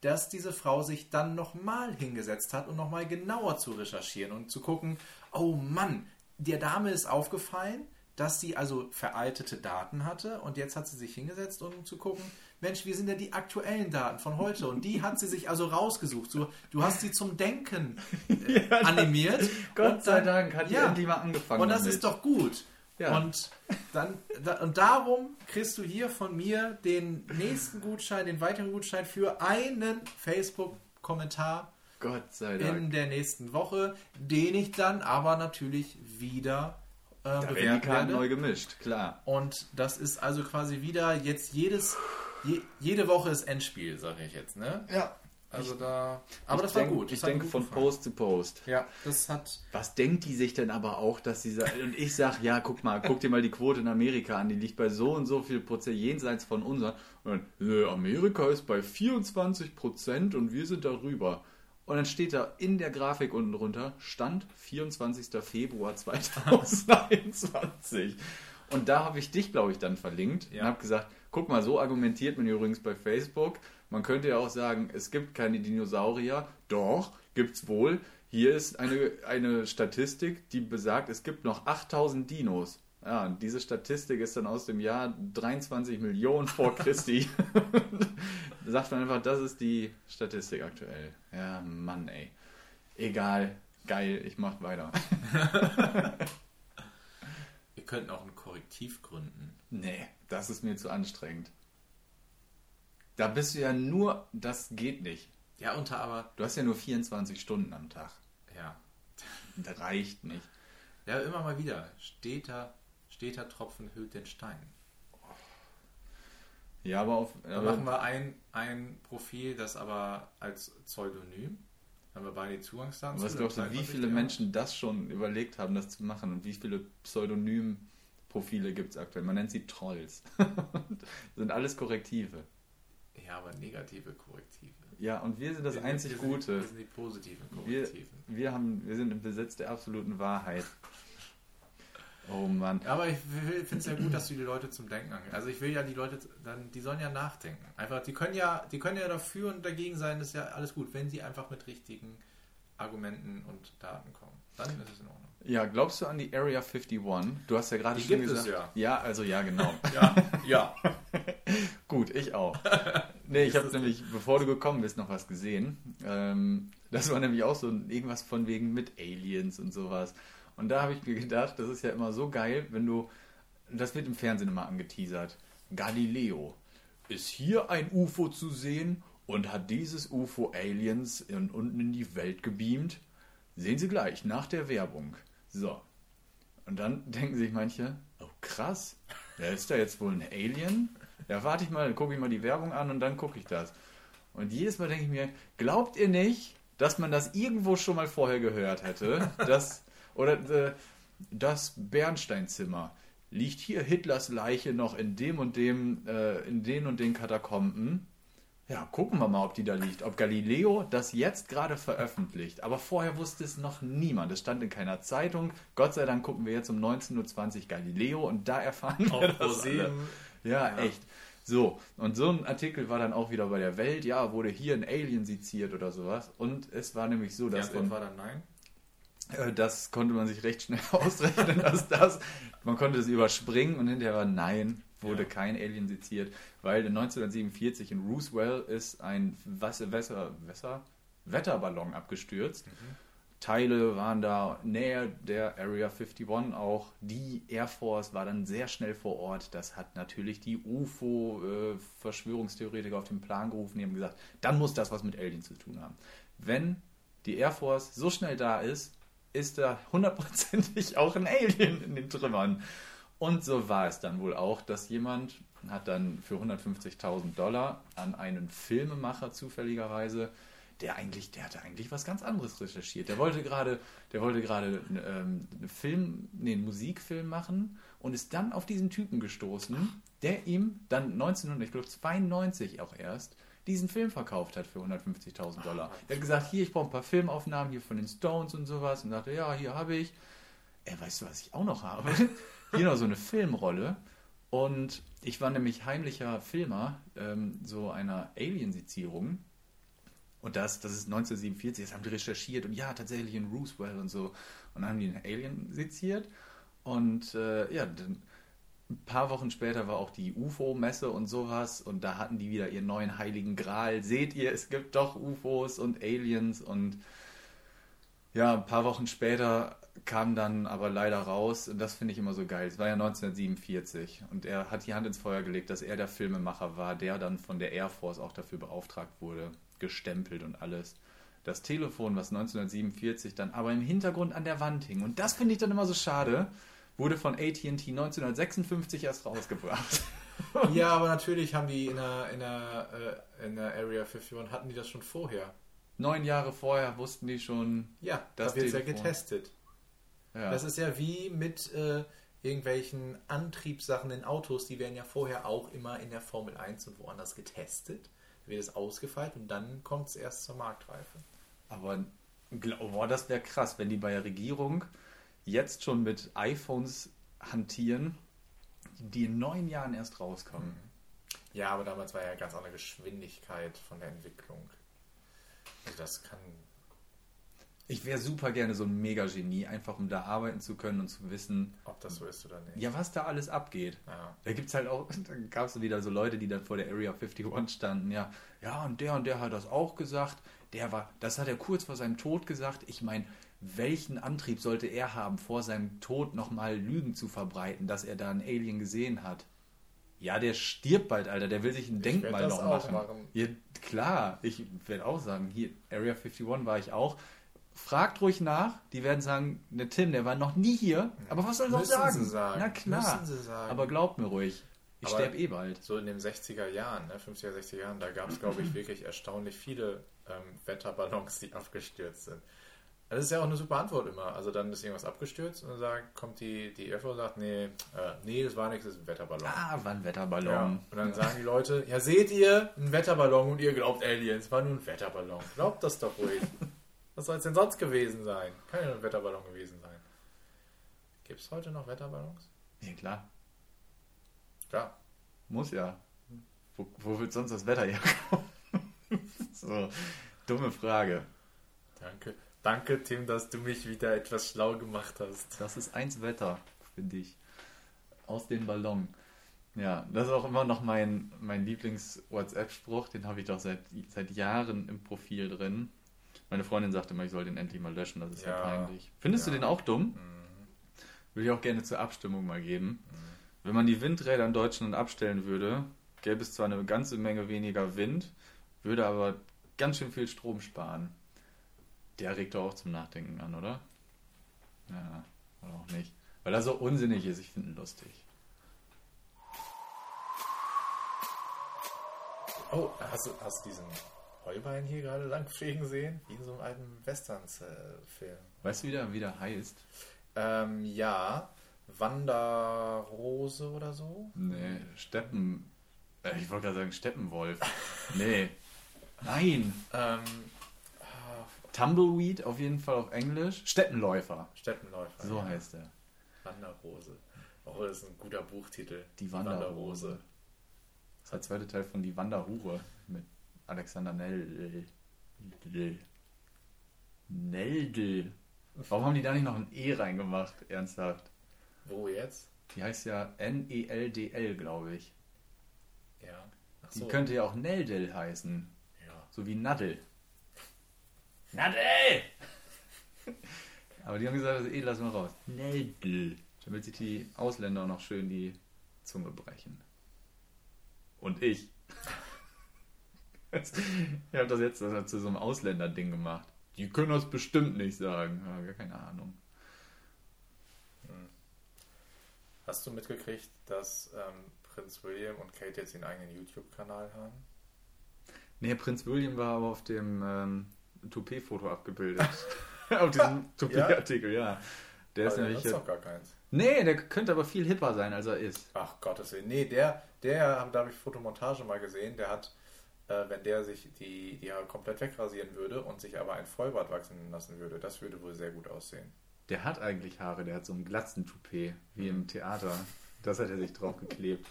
dass diese Frau sich dann nochmal hingesetzt hat und nochmal genauer zu recherchieren und zu gucken, oh Mann, der Dame ist aufgefallen, dass sie also veraltete Daten hatte und jetzt hat sie sich hingesetzt, um zu gucken, Mensch, wie sind denn die aktuellen Daten von heute? Und die hat sie sich also rausgesucht. So, du hast sie zum Denken äh, <laughs> animiert. Gott Und sei dann- Dank hat die ja. endlich mal angefangen. Und das damit. ist doch gut. Ja. Und, dann, da, und darum kriegst du hier von mir den nächsten Gutschein, den weiteren Gutschein für einen Facebook-Kommentar Gott sei Dank. in der nächsten Woche, den ich dann aber natürlich wieder äh, da werden die Karten neu gemischt, klar. Und das ist also quasi wieder jetzt jedes, je, jede Woche ist Endspiel, sage ich jetzt. Ne? Ja. Also da. Aber ich das denk, war gut. Das Ich denke von gefallen. Post zu Post. Ja, das hat. Was denkt die sich denn aber auch, dass sie sagt, und ich sag, ja, guck mal, guck dir mal die Quote in Amerika an, die liegt bei so und so viel Prozent jenseits von unserer. Und dann, Amerika ist bei 24 Prozent und wir sind darüber. Und dann steht da in der Grafik unten drunter, Stand 24. Februar <laughs> 2021. Und da habe ich dich, glaube ich, dann verlinkt Ja. und habe gesagt, guck mal, so argumentiert man übrigens bei Facebook. Man könnte ja auch sagen, es gibt keine Dinosaurier. Doch, gibt's wohl. Hier ist eine, eine Statistik, die besagt, es gibt noch 8000 Dinos. Ja, und diese Statistik ist dann aus dem Jahr 23 Millionen vor <laughs> Christi. <laughs> da sagt man einfach, das ist die Statistik aktuell. Ja, Mann, ey. Egal. Geil, ich mach weiter. <laughs> Wir könnten auch ein Korrektiv gründen. Nee, das ist mir zu anstrengend. Da bist du ja nur, das geht nicht. Ja, unter aber. Du hast ja nur 24 Stunden am Tag. Ja. <laughs> Das reicht nicht. Ja, immer mal wieder. Steter, steter Tropfen hüllt den Stein. Ja, aber auf. Dann Aber, machen wir ein, ein Profil, das aber als Pseudonym. Haben wir beide die Zugangsdaten was zu, glaubst du, dann wie viele Menschen das schon überlegt haben, das zu machen und wie viele Pseudonym-Profile gibt es aktuell? Man nennt sie Trolls. <laughs> sind alles Korrektive. Ja, aber negative Korrektive. Ja, und wir sind das Wir sind- einzig wir sind, Gute. Wir sind die positiven Wir, Korrektiven. wir, haben, wir sind im Besitz der absoluten Wahrheit. Oh Mann. Aber ich finde es ja gut, dass du die Leute zum Denken angehst. Also ich will ja die Leute dann, die sollen ja nachdenken. Einfach, die können ja, die können ja dafür und dagegen sein, das ist ja alles gut, wenn sie einfach mit richtigen Argumenten und Daten kommen. Dann ist es in Ordnung. Ja, glaubst du an die Area 51? Du hast ja gerade Die schon gibt es gesagt. ja. Ja, also ja, genau. <laughs> Ja, ja. <laughs> Gut, ich auch. Nee, ich habe nämlich, bevor du gekommen bist, noch was gesehen. Ähm, das war nämlich auch so irgendwas von wegen mit Aliens und sowas. Und da habe ich mir gedacht, das ist ja immer so geil, wenn du, das wird im Fernsehen immer angeteasert. Galileo, ist hier ein UFO zu sehen und hat dieses UFO Aliens in, unten in die Welt gebeamt? Sehen Sie gleich nach der Werbung. So. Und dann <laughs> denken sich manche, oh krass, wer ist da jetzt wohl ein Alien? Ja, warte ich mal, dann gucke ich mal die Werbung an und dann gucke ich das. Und jedes Mal denke ich mir, glaubt ihr nicht, dass man das irgendwo schon mal vorher gehört hätte? <laughs> dass, oder äh, das Bernsteinzimmer. Liegt hier Hitlers Leiche noch in dem und dem, äh, in den und den Katakomben? Ja, gucken wir mal, ob die da liegt. Ob Galileo das jetzt gerade veröffentlicht. Aber vorher wusste es noch niemand. Es stand in keiner Zeitung. Gott sei Dank gucken wir jetzt um 19.20 Uhr Galileo und da erfahren wir Auf das alle. Ja, echt. So, und so ein Artikel war dann auch wieder bei der Welt. Ja, wurde hier ein Alien seziert oder sowas. Und es war nämlich so, Die dass Antwort in, war dann nein. Äh, Das konnte man sich recht schnell <laughs> ausrechnen, dass das, man konnte es überspringen und hinterher war nein, wurde kein Alien seziert, weil 1947 in Roosevelt ist ein Wasser, Wasser, Wasser, Wetterballon abgestürzt. Teile waren da näher der Area 51 auch. Die Air Force war dann sehr schnell vor Ort. Das hat natürlich die UFO-Verschwörungstheoretiker auf den Plan gerufen. Die haben gesagt, dann muss das was mit Aliens zu tun haben. Wenn die Air Force so schnell da ist, ist da hundertprozentig <laughs> auch ein Alien in den Trümmern. Und so war es dann wohl auch, dass jemand hat dann für 150.000 Dollar an einen Filmemacher zufälligerweise, der eigentlich, der hatte eigentlich was ganz anderes recherchiert. Der wollte gerade, der wollte gerade ähm, einen Film, nee, einen Musikfilm machen und ist dann auf diesen Typen gestoßen, der ihm dann 1992 auch erst diesen Film verkauft hat für 150.000 Dollar. Er hat gesagt, hier, ich brauche ein paar Filmaufnahmen hier von den Stones und sowas und sagte, ja, hier habe ich. Er weißt du, was ich auch noch habe? Noch so eine Filmrolle. Und ich war nämlich heimlicher Filmer ähm, so einer Alien-Sezierung. Und das, das ist 1947, das haben die recherchiert und ja, tatsächlich in Roosevelt und so. Und dann haben die einen Alien seziert. Und äh, ja, dann ein paar Wochen später war auch die UFO-Messe und sowas. Und da hatten die wieder ihren neuen heiligen Gral. Seht ihr, es gibt doch UFOs und Aliens. Und ja, ein paar Wochen später kam dann aber leider raus, und das finde ich immer so geil, es war ja 1947 und er hat die Hand ins Feuer gelegt, dass er der Filmemacher war, der dann von der Air Force auch dafür beauftragt wurde, gestempelt und alles. Das Telefon, was 1947 dann aber im Hintergrund an der Wand hing, und das finde ich dann immer so schade, wurde von AT&T 1956 erst rausgebracht. <laughs> Ja, aber natürlich haben die in der, in der, äh, in der Area 51, hatten die das schon vorher. Neun Jahre vorher wussten die schon, Ja, Das da wird ja getestet. Ja, Das ist ja wie mit äh, irgendwelchen Antriebssachen in Autos, die werden ja vorher auch immer in der Formel 1 und woanders getestet. Da wird es ausgefeilt und dann kommt es erst zur Marktreife. Aber glaub, boah, das wäre krass, wenn die bei der Regierung jetzt schon mit iPhones hantieren, die in neun Jahren erst rauskommen. Ja, aber damals war ja ganz andere Geschwindigkeit von der Entwicklung. Also das kann. Ich wäre super gerne so ein Mega-Genie, einfach um da arbeiten zu können und zu wissen, Ob das so ist oder nicht. ja, was da alles abgeht. Ja. Da gibt es halt auch, <laughs> da gab es wieder so Leute, die dann vor der Area 51 standen, ja, ja, und der und der hat das auch gesagt. Der war, das hat er kurz vor seinem Tod gesagt. Ich meine, welchen Antrieb sollte er haben, vor seinem Tod nochmal Lügen zu verbreiten, dass er da einen Alien gesehen hat? Ja, der stirbt bald, Alter. Der will sich ein Denkmal das noch auch machen. machen. Ja, klar, ich werde auch sagen, hier, Area 51 war ich auch. Fragt ruhig nach, die werden sagen, der Tim, der war noch nie hier. Aber was soll er auch sagen? sie sagen. Na klar. Aber glaubt mir ruhig, ich sterbe eh bald. So in den 60er Jahren, ne, 50er, 60er Jahren, da gab es, glaube ich, <laughs> wirklich erstaunlich viele ähm, Wetterballons, die <laughs> abgestürzt sind. Das ist ja auch eine super Antwort immer. Also dann ist irgendwas abgestürzt und dann sagt, kommt die, die EFO und sagt, nee, äh, nee, das war nichts, das ist ein Wetterballon. Ah, war ein Wetterballon. Ja. Und dann sagen die Leute, ja seht ihr, ein Wetterballon und ihr glaubt Aliens, war nur ein Wetterballon. Glaubt das doch ruhig. <laughs> Was soll es denn sonst gewesen sein? Kann ja nur ein Wetterballon gewesen sein. Gibt es heute noch Wetterballons? Ja, klar. Klar. Muss ja. Wo, wo wird sonst das Wetter herkommen? <laughs> so, dumme Frage. Danke. Danke, Tim, dass du mich wieder etwas schlau gemacht hast. Das ist eins Wetter, finde ich. Aus dem Ballon. Ja, das ist auch immer noch mein, mein Lieblings-WhatsApp-Spruch. Den habe ich doch seit, seit Jahren im Profil drin. Meine Freundin sagte immer, ich soll den endlich mal löschen. Das ist ja, Ja. peinlich. Findest du Ja. den auch dumm? Würde ich auch gerne zur Abstimmung mal geben. Wenn man die Windräder in Deutschland abstellen würde, gäbe es zwar eine ganze Menge weniger Wind, würde aber ganz schön viel Strom sparen. Der regt doch auch zum Nachdenken an, oder? Ja, oder auch nicht. Weil er so unsinnig ist, ich finde ihn lustig. Oh, hast du, hast du diesen Heuballen hier gerade lang fliegen sehen? Wie in so einem alten Westerns-Film. Weißt du, wie der wieder heißt? ähm, ja, Wanderrose oder so? Nee, Steppen. Äh, ich wollte gerade sagen Steppenwolf. nee. Nein. Ähm, Tumbleweed auf jeden Fall auf Englisch. Steppenläufer. Steppenläufer. So ja. heißt er. Wanderrose. Oh, das ist ein guter Buchtitel. Die Wanderrose. Das ist der zweite Teil von Die Wanderhure mit Alexander Nell. Neldl. Warum haben die da nicht noch ein E reingemacht? Ernsthaft. Wo jetzt? Die heißt ja N-E-L-D-L, glaube ich. Ja. Ach Die so. könnte ja auch Neldel heißen. Ja. So wie Nadel. Nadel! <laughs> Aber die haben gesagt, das E lassen wir raus. Neldel. Damit sich die Ausländer noch schön die Zunge brechen. Und ich. <laughs> Ich habe das jetzt zu so einem Ausländer-Ding gemacht. Die können das bestimmt nicht sagen. Ja, gar keine Ahnung. Hast du mitgekriegt, dass ähm, Prinz William und Kate jetzt ihren eigenen YouTube-Kanal haben? Nee, Prinz William war aber auf dem ähm, Toupet-Foto abgebildet. <laughs> auf diesem <laughs> Toupet-Artikel, ja. Der ist Aber nämlich. das ist doch gar keins. Nee, der könnte aber viel hipper sein, als er ist. Ach Gottes Willen. Nee, der, der, da habe ich Fotomontage mal gesehen, der hat, äh, wenn der sich die, die Haare komplett wegrasieren würde und sich aber ein Vollbart wachsen lassen würde, das würde wohl sehr gut aussehen. Der hat eigentlich Haare, der hat so einen glatzen Toupet, wie im Theater. Das hat er sich draufgeklebt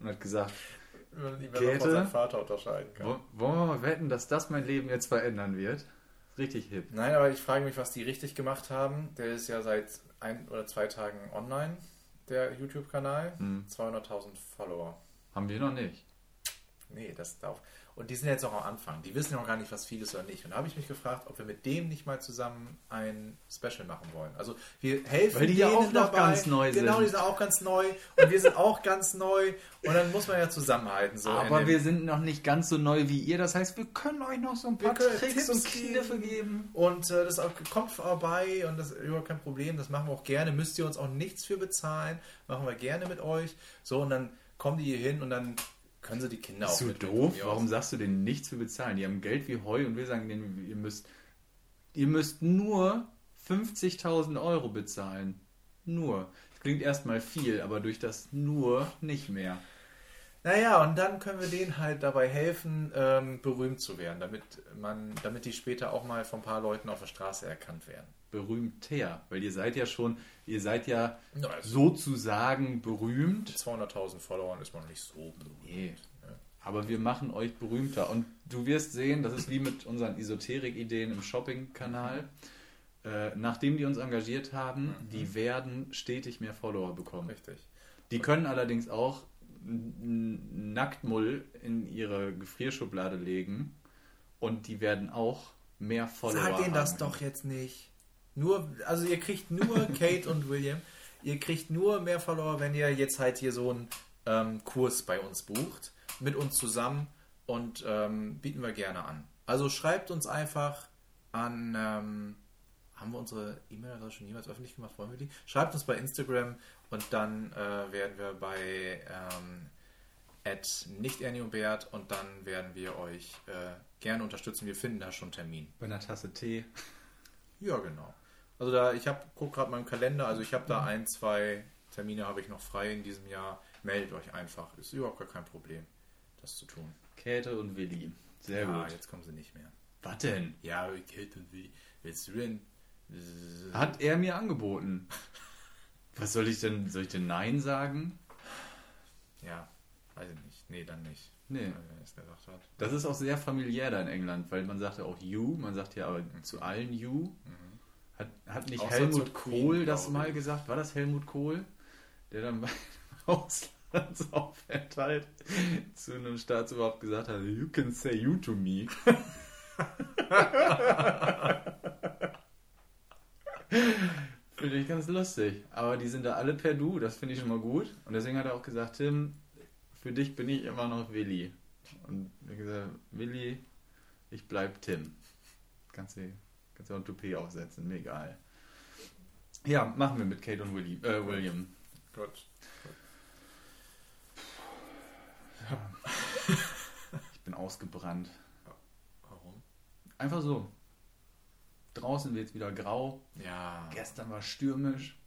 und hat gesagt, Käthe? von seinem Vater unterscheiden kann. "Wo- wollen wir mal wetten, dass das mein Leben jetzt verändern wird? Richtig hip. Nein, aber ich frage mich, was die richtig gemacht haben. Der ist ja seit ein oder zwei Tagen online, der YouTube-Kanal. Hm. 200.000 Follower. Haben wir noch nicht. Nee, das darf. Und die sind jetzt noch am Anfang. Die wissen noch gar nicht, was viel ist oder nicht. Und da habe ich mich gefragt, ob wir mit dem nicht mal zusammen ein Special machen wollen. Also wir helfen Weil die ja denen auch noch dabei. ganz neu Genau, sind. die sind auch ganz neu. Und wir sind auch ganz neu. Und dann muss man ja zusammenhalten. So Aber wir sind noch nicht ganz so neu wie ihr. Das heißt, wir können euch noch so ein paar Tricks und Kniffe geben. Und äh, das auch, kommt vorbei und das ist überhaupt kein Problem. Das machen wir auch gerne. Müsst ihr uns auch nichts für bezahlen. Machen wir gerne mit euch. So, und dann kommen die hier hin und dann können sie die Kinder auch mit doof? Warum sagst du denen nichts für bezahlen? Die haben Geld wie Heu und wir sagen denen, ihr müsst, ihr müsst nur 50.000 Euro bezahlen. Nur. Das klingt erstmal viel, aber durch das nur nicht mehr. Naja, und dann können wir denen halt dabei helfen, ähm, berühmt zu werden, damit man, damit die später auch mal von ein paar Leuten auf der Straße erkannt werden. Berühmter, weil ihr seid ja schon, ihr seid ja also- sozusagen berühmt. 200.000 Followern ist man nicht so berühmt. Nee. Aber wir machen euch berühmter. Und du wirst sehen, das ist wie mit unseren Esoterik-Ideen im Shopping-Kanal. Äh, nachdem die uns engagiert haben, die werden stetig mehr Follower bekommen. Richtig. Die können allerdings auch Nacktmull in ihre Gefrierschublade legen und die werden auch mehr Follower Sag denen das haben. doch jetzt nicht. Nur, also ihr kriegt nur <laughs> Kate und William, ihr kriegt nur mehr Follower, wenn ihr jetzt halt hier so einen ähm, Kurs bei uns bucht, mit uns zusammen und ähm, bieten wir gerne an. Also schreibt uns einfach an, ähm, haben wir unsere E-Mail-Adresse schon jemals öffentlich gemacht, wollen wir die? Schreibt uns bei Instagram und dann äh, werden wir bei ähm, at nicht Ernie und Bert und dann werden wir euch äh, gerne unterstützen. Wir finden da schon einen Termin. Bei einer Tasse Tee. Ja, genau. Also da, ich habe, guck gerade im Kalender, also ich habe da ein, zwei Termine habe ich noch frei in diesem Jahr. Meldet euch einfach. Ist überhaupt gar kein Problem, das zu tun. Käthe und Willi. Sehr ja, gut. jetzt kommen sie nicht mehr. Was denn? Ja, Kate und wie willst du denn? Hat er mir angeboten. Was soll ich denn? Soll ich denn Nein sagen? Ja, weiß ich nicht. Nee, dann nicht. Nee. Das ist auch sehr familiär da in England, weil man sagt ja auch you, man sagt ja aber zu allen you. Hat, hat nicht Außer Helmut Queen, Kohl das mal gesagt? War das Helmut Kohl? Der dann beim <laughs> Auslandsaufenthalt zu einem Staatsoberhaupt gesagt hat, you can say you to me. <laughs> Finde ich ganz lustig. Aber die sind da alle per Du, das finde ich schon mal gut. Und deswegen hat er auch gesagt, Tim, für dich bin ich immer noch Willi. Und er hat gesagt, Willi, ich bleib Tim. Kannst du kannst du auch ein Toupet aufsetzen, mir egal. Ja, machen wir mit Kate und Willi, äh, William. Gut. Ich bin ausgebrannt. Warum? Einfach so. Draußen wird es wieder grau. Ja, Gestern war stürmisch.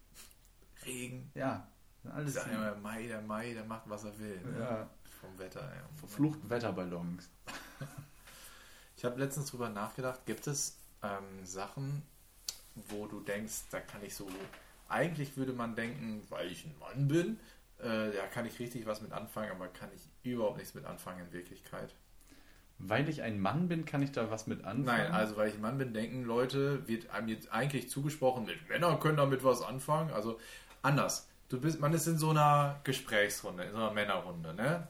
Regen. Ja, alles Ich sag immer, Mai, der Mai, der macht, was er will. Ne? ja, Vom Wetter. Ja. verflucht Wetterballons. <laughs> Ich habe letztens drüber nachgedacht, gibt es ähm, Sachen, wo du denkst, da kann ich so, eigentlich würde man denken, weil ich ein Mann bin, äh, da kann ich richtig was mit anfangen, aber kann ich überhaupt nichts mit anfangen in Wirklichkeit. Weil ich ein Mann bin, kann ich da was mit anfangen? Nein, also weil ich ein Mann bin, denken Leute, wird einem jetzt eigentlich zugesprochen, mit Männer können damit was anfangen. Also anders. Du bist, man ist in so einer Gesprächsrunde, in so einer Männerrunde, ne?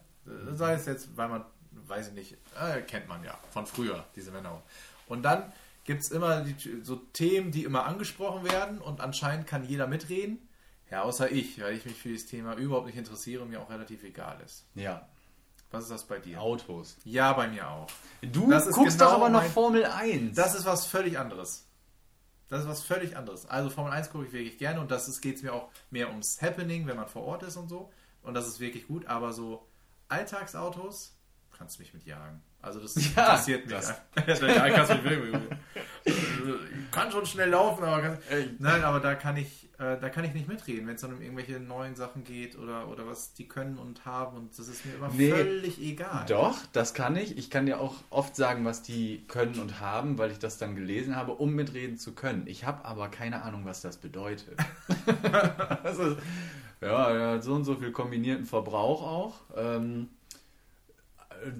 Sei es jetzt, weil man, weiß ich nicht, äh, kennt man ja von früher, diese Männer. Und dann gibt es immer die, so Themen, die immer angesprochen werden und anscheinend kann jeder mitreden. Ja, außer ich, weil ich mich für dieses Thema überhaupt nicht interessiere und mir auch relativ egal ist. Ja, Was ist das bei dir? Autos. Ja, bei mir auch. Du Das guckst genau doch aber noch mein- Formel 1. Das ist was völlig anderes. Das ist was völlig anderes. Also Formel 1 gucke ich wirklich gerne und das geht es mir auch mehr ums Happening, wenn man vor Ort ist und so. Und das ist wirklich gut, aber so Alltagsautos kannst du mich mitjagen. Also das <laughs> Ja, interessiert mich. das- ja, <laughs> kann schon schnell laufen, aber kann, nein, aber da kann ich, äh, da kann ich nicht mitreden, wenn es dann um irgendwelche neuen Sachen geht oder, oder was die können und haben und das ist mir immer Nee. völlig egal. Doch, das kann ich. Ich kann dir auch oft sagen, was die können und haben, weil ich das dann gelesen habe, um mitreden zu können. Ich habe aber keine Ahnung, was das bedeutet. <laughs> also, ja, er hat so und so viel kombinierten Verbrauch auch. Ähm,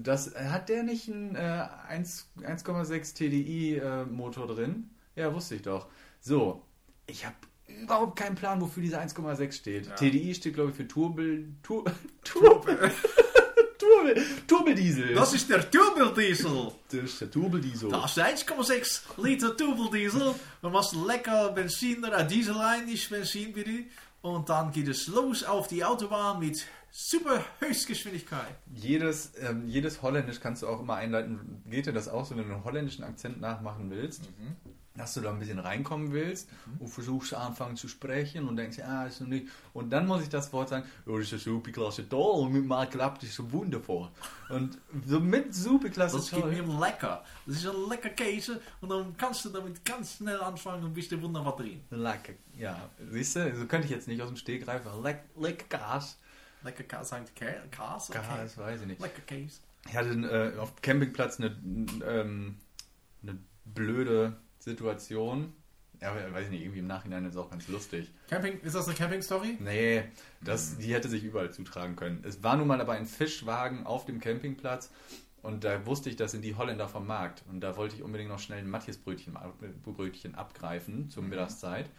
das hat der nicht einen äh, 1 1,6 TDI äh, Motor drin? Ja, wusste ich doch. So, ich habe überhaupt keinen Plan, wofür diese 1,6 steht. Ja. TDI steht, glaube ich, für Turbel... Tur, <laughs> Turbel... <laughs> Turbel... Turbeldiesel. Das ist der Turbodiesel. Das ist der Turbeldiesel. Das ist 1,6 Liter Turbodiesel. Man muss lecker Benzin oder Diesel rein, nicht Benzin bitte. Und dann geht es los auf die Autobahn mit super Höchstgeschwindigkeit. Jedes, ähm, jedes Holländisch kannst du auch immer einleiten. Geht dir das auch so, wenn du einen holländischen Akzent nachmachen willst? Dass du da ein bisschen reinkommen willst und versuchst anfangen zu sprechen und denkst, ah, ist noch nicht. Und dann muss ich das Wort sagen, oh, das ist eine super klasse toll und mit mal klappt es so wundervoll. Und so mit super klasse Das geht toll. mir lecker. Das ist ein lecker Käse und dann kannst du damit ganz schnell anfangen und bist du wunderbar drin. Lecker, ja. Siehst du, so könnte ich jetzt nicht aus dem Stegreif. Leck, lecker Gas. Sagt Kä- Käse? Okay. Gas, weiß ich nicht. Lecker Käse. Ich hatte äh, auf dem Campingplatz eine, ähm, eine blöde Situation. Ja, weiß ich nicht, irgendwie im Nachhinein ist es auch ganz lustig. Camping, ist das eine Camping-Story? Nee, das, die hätte sich überall zutragen können. Es war nun mal aber ein Fischwagen auf dem Campingplatz und da wusste ich, das sind die Holländer vom Markt. Und da wollte ich unbedingt noch schnell ein Matthias-Brötchen Brötchen abgreifen zur Mittagszeit.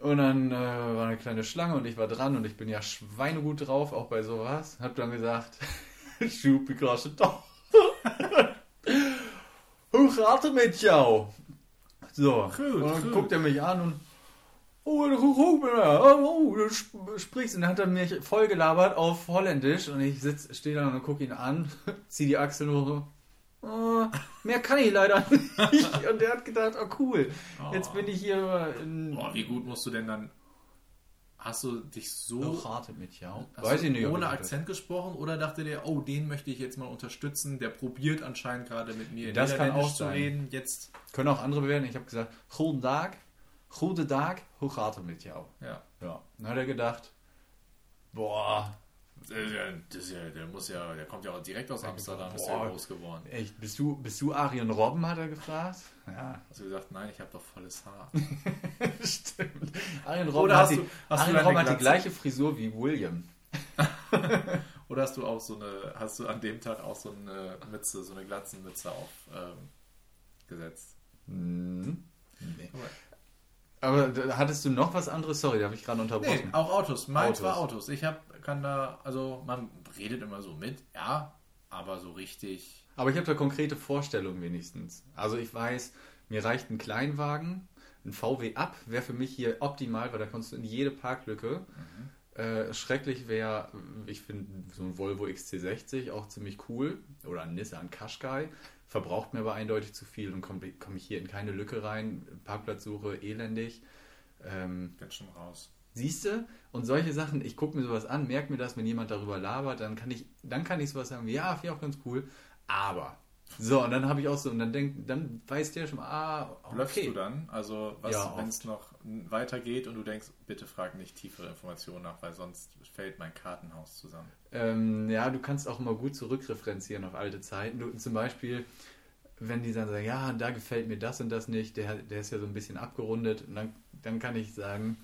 Und dann äh, war eine kleine Schlange und ich war dran und ich bin ja schweinegut drauf, auch bei sowas. Hab dann gesagt, <laughs> Schupi klasse doch. Hoe gaat het met jou? So, Gut, und dann gut. guckt er mich an und Oh, du, guck mal, oh, du sp- sprichst. Und dann hat er mich voll gelabert auf Holländisch und ich stehe da und gucke ihn an, <laughs> zieh die Achseln hoch. Oh, mehr kann ich leider nicht. <laughs> Und der hat gedacht, oh cool, jetzt bin ich hier in. Boah, wie gut musst du denn dann... Hast du dich so... Oh, harte mit ja. Weiß du ich nicht. ohne ich- Akzent gesprochen oder dachte der, oh, den möchte ich jetzt mal unterstützen, der probiert anscheinend gerade mit mir in Das kann auch zu sein. reden, jetzt, Können auch andere bewerten. Ich habe gesagt, guten Tag, guten Tag, hoe gaat het mit jou? ja. Ja. Dann hat er gedacht, boah, Das ist ja, der muss ja, der kommt ja auch direkt aus Amsterdam, ist ja groß geworden. echt, bist du, bist du Arjen Robben, hat er gefragt. Ja, Hast du gesagt, nein, ich habe doch volles Haar. <laughs> stimmt. Arjen Robben hat, hast die, du- Arjen Robben hat die gleiche Frisur wie William. <laughs> Oder hast du auch so eine, hast du an dem Tag auch so eine Mütze, so eine Glatzenmütze aufgesetzt? Mhm. Nee. Aber- hattest du noch was anderes? Sorry, da habe ich gerade Nee, unterbrochen. auch Autos. Meins Autos. war Autos. Ich hab, kann da, also man redet immer so mit, ja, aber so richtig. Aber ich habe da konkrete Vorstellungen wenigstens. Also ich weiß, mir reicht ein Kleinwagen, ein VW ab wäre für mich hier optimal, weil da kommst du in jede Parklücke. Äh, schrecklich wäre, ich finde so ein Volvo XC60 auch ziemlich cool oder ein Nissan Qashqai. Verbraucht mir aber eindeutig zu viel und komme komm ich hier in keine Lücke rein. Parkplatzsuche elendig. Ähm, Bin schon raus. Siehst du? Und solche Sachen, ich gucke mir sowas an, merke mir das, wenn jemand darüber labert, dann kann ich, dann kann ich sowas sagen ja, finde ich auch ganz cool, aber. So, und dann habe ich auch so, und dann denkt, dann weiß der schon, ah, Blöffst okay. du dann? Also, was, Ja, wenn es noch weitergeht und du denkst, bitte frag nicht tiefere Informationen nach, weil sonst fällt mein Kartenhaus zusammen. Ähm, ja, du kannst auch immer gut zurückreferenzieren auf alte Zeiten. Du, zum Beispiel, wenn die dann sagen, ja, da gefällt mir das und das nicht, der, der ist ja so ein bisschen abgerundet, und dann, dann kann ich sagen,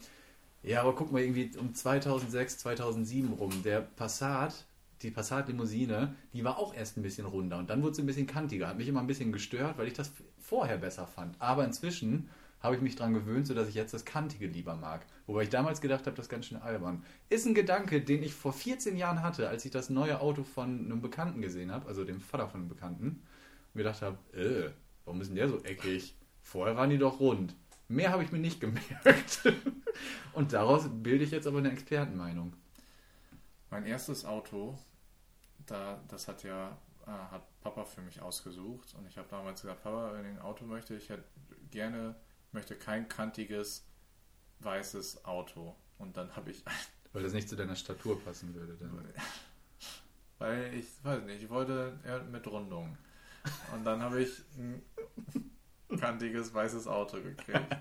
ja, aber guck mal, irgendwie um 2006, 2007 rum, der Passat, die Passat-Limousine, die war auch erst ein bisschen runder und dann wurde sie ein bisschen kantiger. Hat mich immer ein bisschen gestört, weil ich das vorher besser fand. Aber inzwischen habe ich mich daran gewöhnt, sodass ich jetzt das Kantige lieber mag. Wobei ich damals gedacht habe, das ist ganz schön albern. Ist ein Gedanke, den ich vor 14 Jahren hatte, als ich das neue Auto von einem Bekannten gesehen habe, also dem Vater von einem Bekannten, und mir gedacht habe, äh, warum ist denn der so eckig? Vorher waren die doch rund. Mehr habe ich mir nicht <laughs> gemerkt. und daraus bilde ich jetzt aber eine Expertenmeinung. Mein erstes Auto, da, das hat ja äh, hat Papa für mich ausgesucht und ich habe damals gesagt, Papa, wenn ich ein Auto möchte, ich hätte gerne, möchte kein kantiges weißes Auto. Und dann habe ich, <laughs> Weil das nicht zu deiner Statur passen würde. Dann. <laughs> weil ich weiß nicht, ich wollte eher mit Rundung. Und dann habe ich ein <laughs> kantiges weißes Auto gekriegt.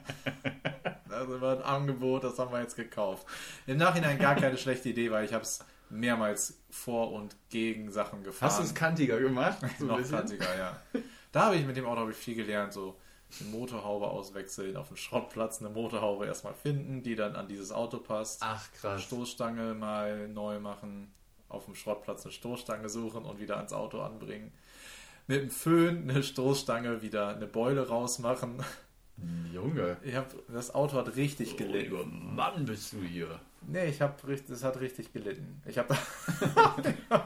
Das war ein Angebot, das haben wir jetzt gekauft. Im Nachhinein gar keine schlechte Idee, weil ich habe es mehrmals vor und gegen Sachen gefahren. Hast du es kantiger gemacht? <laughs> So noch bisschen? kantiger, ja. Da habe ich mit dem Auto ich viel gelernt, so eine Motorhaube auswechseln, auf dem Schrottplatz eine Motorhaube erstmal finden, die dann an dieses Auto passt. Ach krass. Stoßstange mal neu machen, auf dem Schrottplatz eine Stoßstange suchen und wieder ans Auto anbringen. Mit dem Föhn eine Stoßstange wieder eine Beule rausmachen. Junge. Ich hab, das Auto hat richtig gelitten. Ruhiger Mann bist du hier. Nee, ich habe das hat richtig gelitten. Ich habe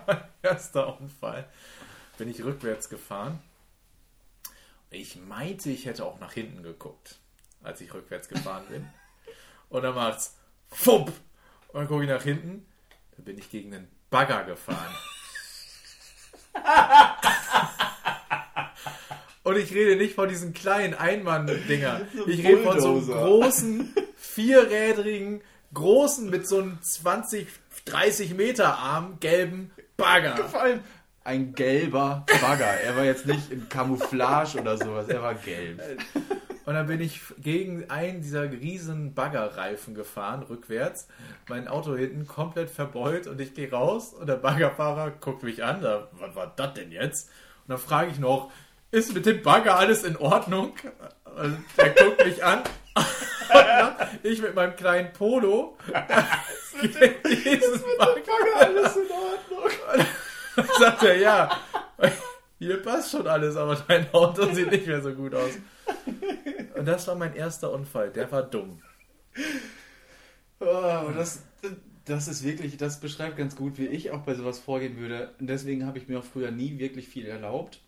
mein <laughs> <laughs> erster Unfall. Bin ich rückwärts gefahren. Ich meinte, ich hätte auch nach hinten geguckt, als ich rückwärts gefahren bin. Und dann macht's Fupp! Und dann gucke ich nach hinten. Dann bin ich gegen einen Bagger gefahren. <laughs> Und ich rede nicht von diesen kleinen Einmann-Dinger. Ich rede von so einem großen, vierrädrigen, großen mit so einem 20, 30 Meter Arm gelben Bagger. Vor allem ein gelber Bagger. Er war jetzt nicht in Camouflage oder sowas, er war gelb. Und dann bin ich gegen einen dieser riesen Baggerreifen gefahren, rückwärts. Mein Auto hinten komplett verbeult und ich gehe raus und der Baggerfahrer guckt mich an. Da, was war das denn jetzt? Und dann frage ich noch, ist mit dem Bagger alles in Ordnung? Und er guckt mich an. <laughs> ich mit meinem kleinen Polo. <laughs> <laughs> diesen Bagger alles in Ordnung. Dann sagt er, ja, hier passt schon alles, aber dein Auto sieht nicht mehr so gut aus. Und das war mein erster Unfall. Der war dumm. Oh, das, das ist wirklich, das beschreibt ganz gut, wie ich auch bei sowas vorgehen würde. Und deswegen habe ich mir auch früher nie wirklich viel erlaubt.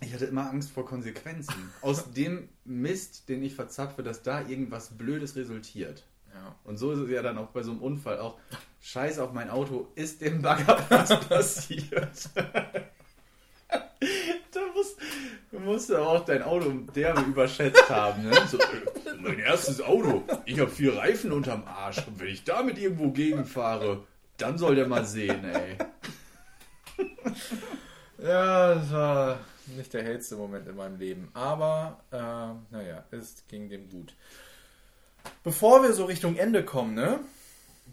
Ich hatte immer Angst vor Konsequenzen. Aus <laughs> dem Mist, den ich verzapfe, dass da irgendwas Blödes resultiert. Ja. Und so ist es ja dann auch bei so einem Unfall auch. Scheiß auf mein Auto, ist dem Bagger <laughs> was passiert? <laughs> da musst, du musst aber auch dein Auto derbe überschätzt haben. Ne? So, äh, mein erstes Auto, ich habe vier Reifen unterm Arsch. Und wenn ich damit irgendwo gegenfahre, dann soll der mal sehen, ey. Ja, das war nicht der hellste Moment in meinem Leben. Aber, äh, naja, es ging dem gut. Bevor wir so Richtung Ende kommen, ne?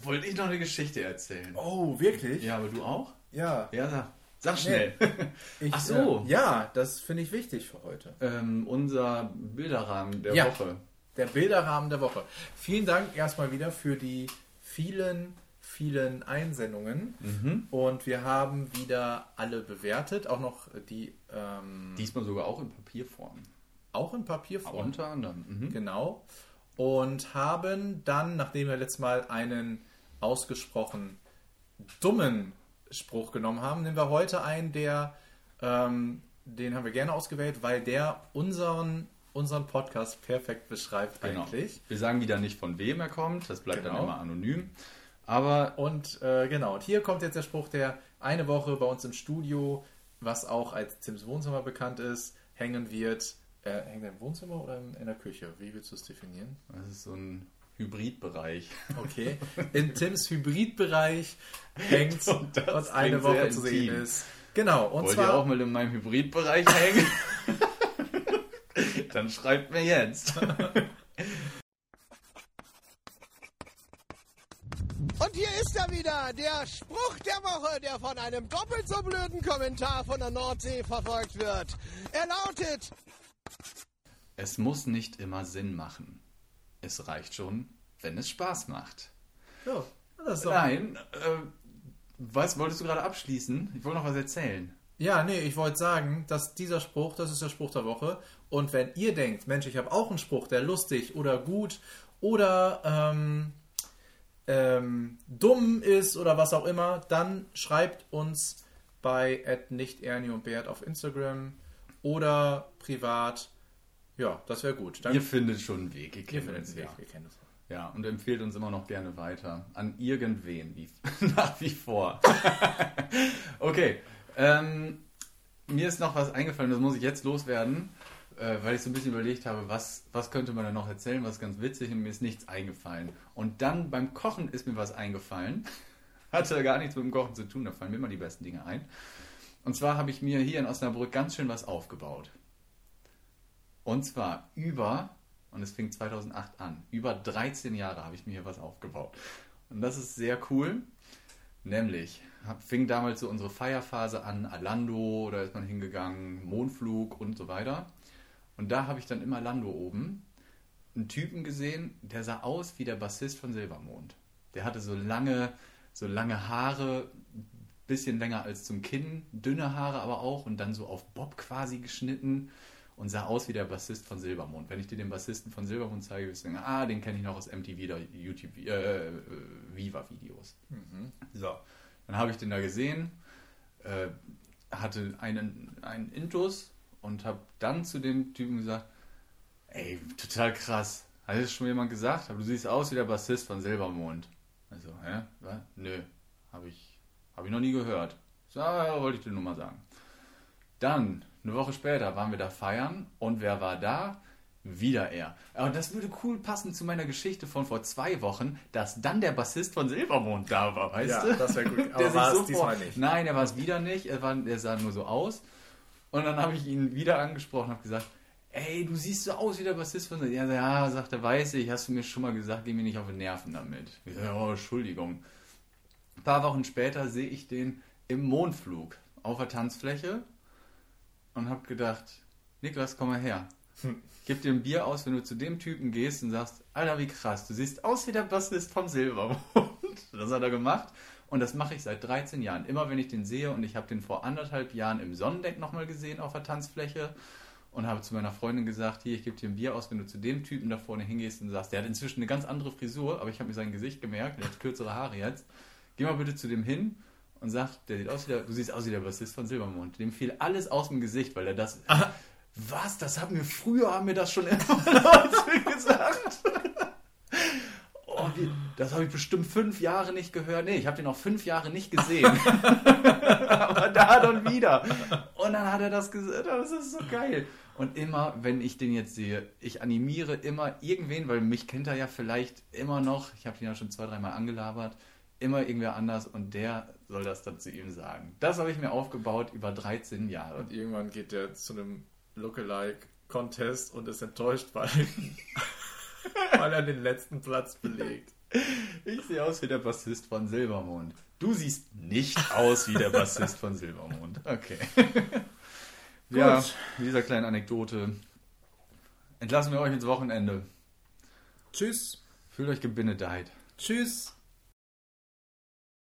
Wollte ich noch eine Geschichte erzählen? Oh, wirklich? Ja, aber du auch? Ja. Ja, sag, sag schnell. Ich, Ach so. Äh, ja, das finde ich wichtig für heute. ähm, unser Bilderrahmen der Ja. Woche. Der Bilderrahmen der Woche. Vielen Dank erstmal wieder für die vielen, vielen Einsendungen. Mhm. Und wir haben wieder alle bewertet, auch noch die ähm, Diesmal sogar auch in Papierform. auch in Papierform. Unter anderem. Mhm. Genau. Und haben dann, nachdem wir letztes Mal einen ausgesprochen dummen Spruch genommen haben, nehmen wir heute einen, der, ähm, den haben wir gerne ausgewählt, weil der unseren, unseren Podcast perfekt beschreibt Genau. eigentlich. Wir sagen wieder nicht, von wem er kommt. Das bleibt Genau. dann immer anonym. Aber Und äh, genau, und hier kommt jetzt der Spruch, der eine Woche bei uns im Studio, was auch als Tims Wohnzimmer bekannt ist, hängen wird. Äh, hängt er im Wohnzimmer oder in, in der Küche? Wie willst du es definieren? das ist so ein Hybridbereich. Okay. In Tims Hybridbereich hängt <laughs> und, das eine Woche zu sehen intim. ist. Genau, und Wollt ihr zwar auch mal in meinem Hybridbereich hängen? <laughs> dann schreibt mir jetzt. <laughs> Und hier ist er wieder, der Spruch der Woche, der von einem doppelt so blöden Kommentar von der Nordsee verfolgt wird. Er lautet, Es muss nicht immer Sinn machen. Es reicht schon, wenn es Spaß macht. Ja, das ist doch, Nein, äh, Was wolltest du gerade abschließen? Ich wollte noch was erzählen. Ja, nee, ich wollte sagen, dass dieser Spruch, das ist der Spruch der Woche. Und wenn ihr denkt, Mensch, ich habe auch einen Spruch, der lustig oder gut oder ähm, ähm, dumm ist oder was auch immer, dann schreibt uns bei nicht Ernie und Bert auf Instagram oder privat. Ja, das wäre gut. Dann Ihr findet schon einen Weg. Ihr ihr kennt findet uns, einen Weg, ja. wir kennen uns. Ja, und empfehlt uns immer noch gerne weiter. An irgendwen, wie, <laughs> nach wie vor. <laughs> okay. Ähm, mir ist noch was eingefallen, das muss ich jetzt loswerden, äh, weil ich so ein bisschen überlegt habe, was, was könnte man da noch erzählen, was ganz witzig und mir ist nichts eingefallen. Und dann beim Kochen ist mir was eingefallen. <laughs> Hatte gar nichts mit dem Kochen zu tun, da fallen mir immer die besten Dinge ein. Und zwar habe ich mir hier in Osnabrück ganz schön was aufgebaut. Und zwar über, und es fing 2008 an, über 13 Jahre habe ich mir hier was aufgebaut. Und das ist sehr cool. Nämlich hab- fing damals so unsere Feierphase an, Alando, da ist man hingegangen, Mondflug und so weiter. Und da habe ich dann immer Lando oben einen Typen gesehen, der sah aus wie der Bassist von Silbermond. Der hatte so lange, so lange Haare, bisschen länger als zum Kinn, dünne Haare aber auch und dann so auf Bob quasi geschnitten und sah aus wie der Bassist von Silbermond. Wenn ich dir den Bassisten von Silbermond zeige, wirst du denken, ah, den kenne ich noch aus MTV oder YouTube, äh, äh, Viva-Videos. So, dann habe ich den da gesehen, äh, hatte einen, einen Intus und habe dann zu dem Typen gesagt, ey, total krass. Hat das schon jemand gesagt? Aber du siehst aus wie der Bassist von Silbermond. Also, hä? Was? Nö, habe ich, hab ich noch nie gehört. So, ah, wollte ich dir nur mal sagen. Dann, eine Woche später, waren wir da feiern und wer war da? Wieder er. Aber das würde cool passen zu meiner Geschichte von vor zwei Wochen, dass dann der Bassist von Silbermond da war, weißt Ja, du? das wäre gut. <laughs> Der Aber war es so diesmal vor- nicht. Nein, er war es wieder nicht. Er, war, er sah nur so aus. Und dann habe ich ihn wieder angesprochen und habe gesagt, ey, du siehst so aus wie der Bassist von... Ja, ja, sagt er, weiß ich, hast du mir schon mal gesagt, geh mir nicht auf die Nerven damit. Ich sage, oh, Entschuldigung. Ein paar Wochen später sehe ich den im Mondflug auf der Tanzfläche und habe gedacht, Niklas, komm mal her. Gib dir ein Bier aus, wenn du zu dem Typen gehst und sagst, Alter, wie krass, du siehst aus wie der Bassist vom Silbermond. <laughs> Das hat er gemacht und das mache ich seit 13 Jahren. Immer wenn ich den sehe und ich habe den vor anderthalb Jahren im Sonnendeck nochmal gesehen auf der Tanzfläche und habe zu meiner Freundin gesagt, hier, ich gebe dir ein Bier aus, wenn du zu dem Typen da vorne hingehst und sagst, der hat inzwischen eine ganz andere Frisur, aber ich habe mir sein Gesicht gemerkt, der hat kürzere Haare jetzt. Geh mal bitte zu dem hin und sag, der sieht aus wie der, du siehst aus wie der Bassist von Silbermond. Dem fiel alles aus dem Gesicht, weil er das. Was? Das haben wir früher, haben wir das schon <laughs> immer Leute gesagt. Oh, wie, das habe ich bestimmt fünf Jahre nicht gehört. Nee, ich habe den auch fünf Jahre nicht gesehen. <laughs> Aber da dann wieder. Und dann hat er das gesagt. Das ist so geil. Und immer, wenn ich den jetzt sehe, ich animiere immer irgendwen, weil mich kennt er ja vielleicht immer noch. Ich habe ihn ja schon zwei, dreimal angelabert. Immer irgendwer anders und der soll das dann zu ihm sagen. Das habe ich mir aufgebaut über 13 Jahre. Und irgendwann geht der zu einem Lookalike-Contest und ist enttäuscht, weil, <laughs> weil er den letzten Platz belegt. Ich sehe aus wie der Bassist von Silbermond. Du siehst nicht aus wie der Bassist von Silbermond. Okay. <laughs> ja, Gut. mit dieser kleinen Anekdote entlassen wir euch ins Wochenende. Tschüss. Fühlt euch gebenedeit. Tschüss.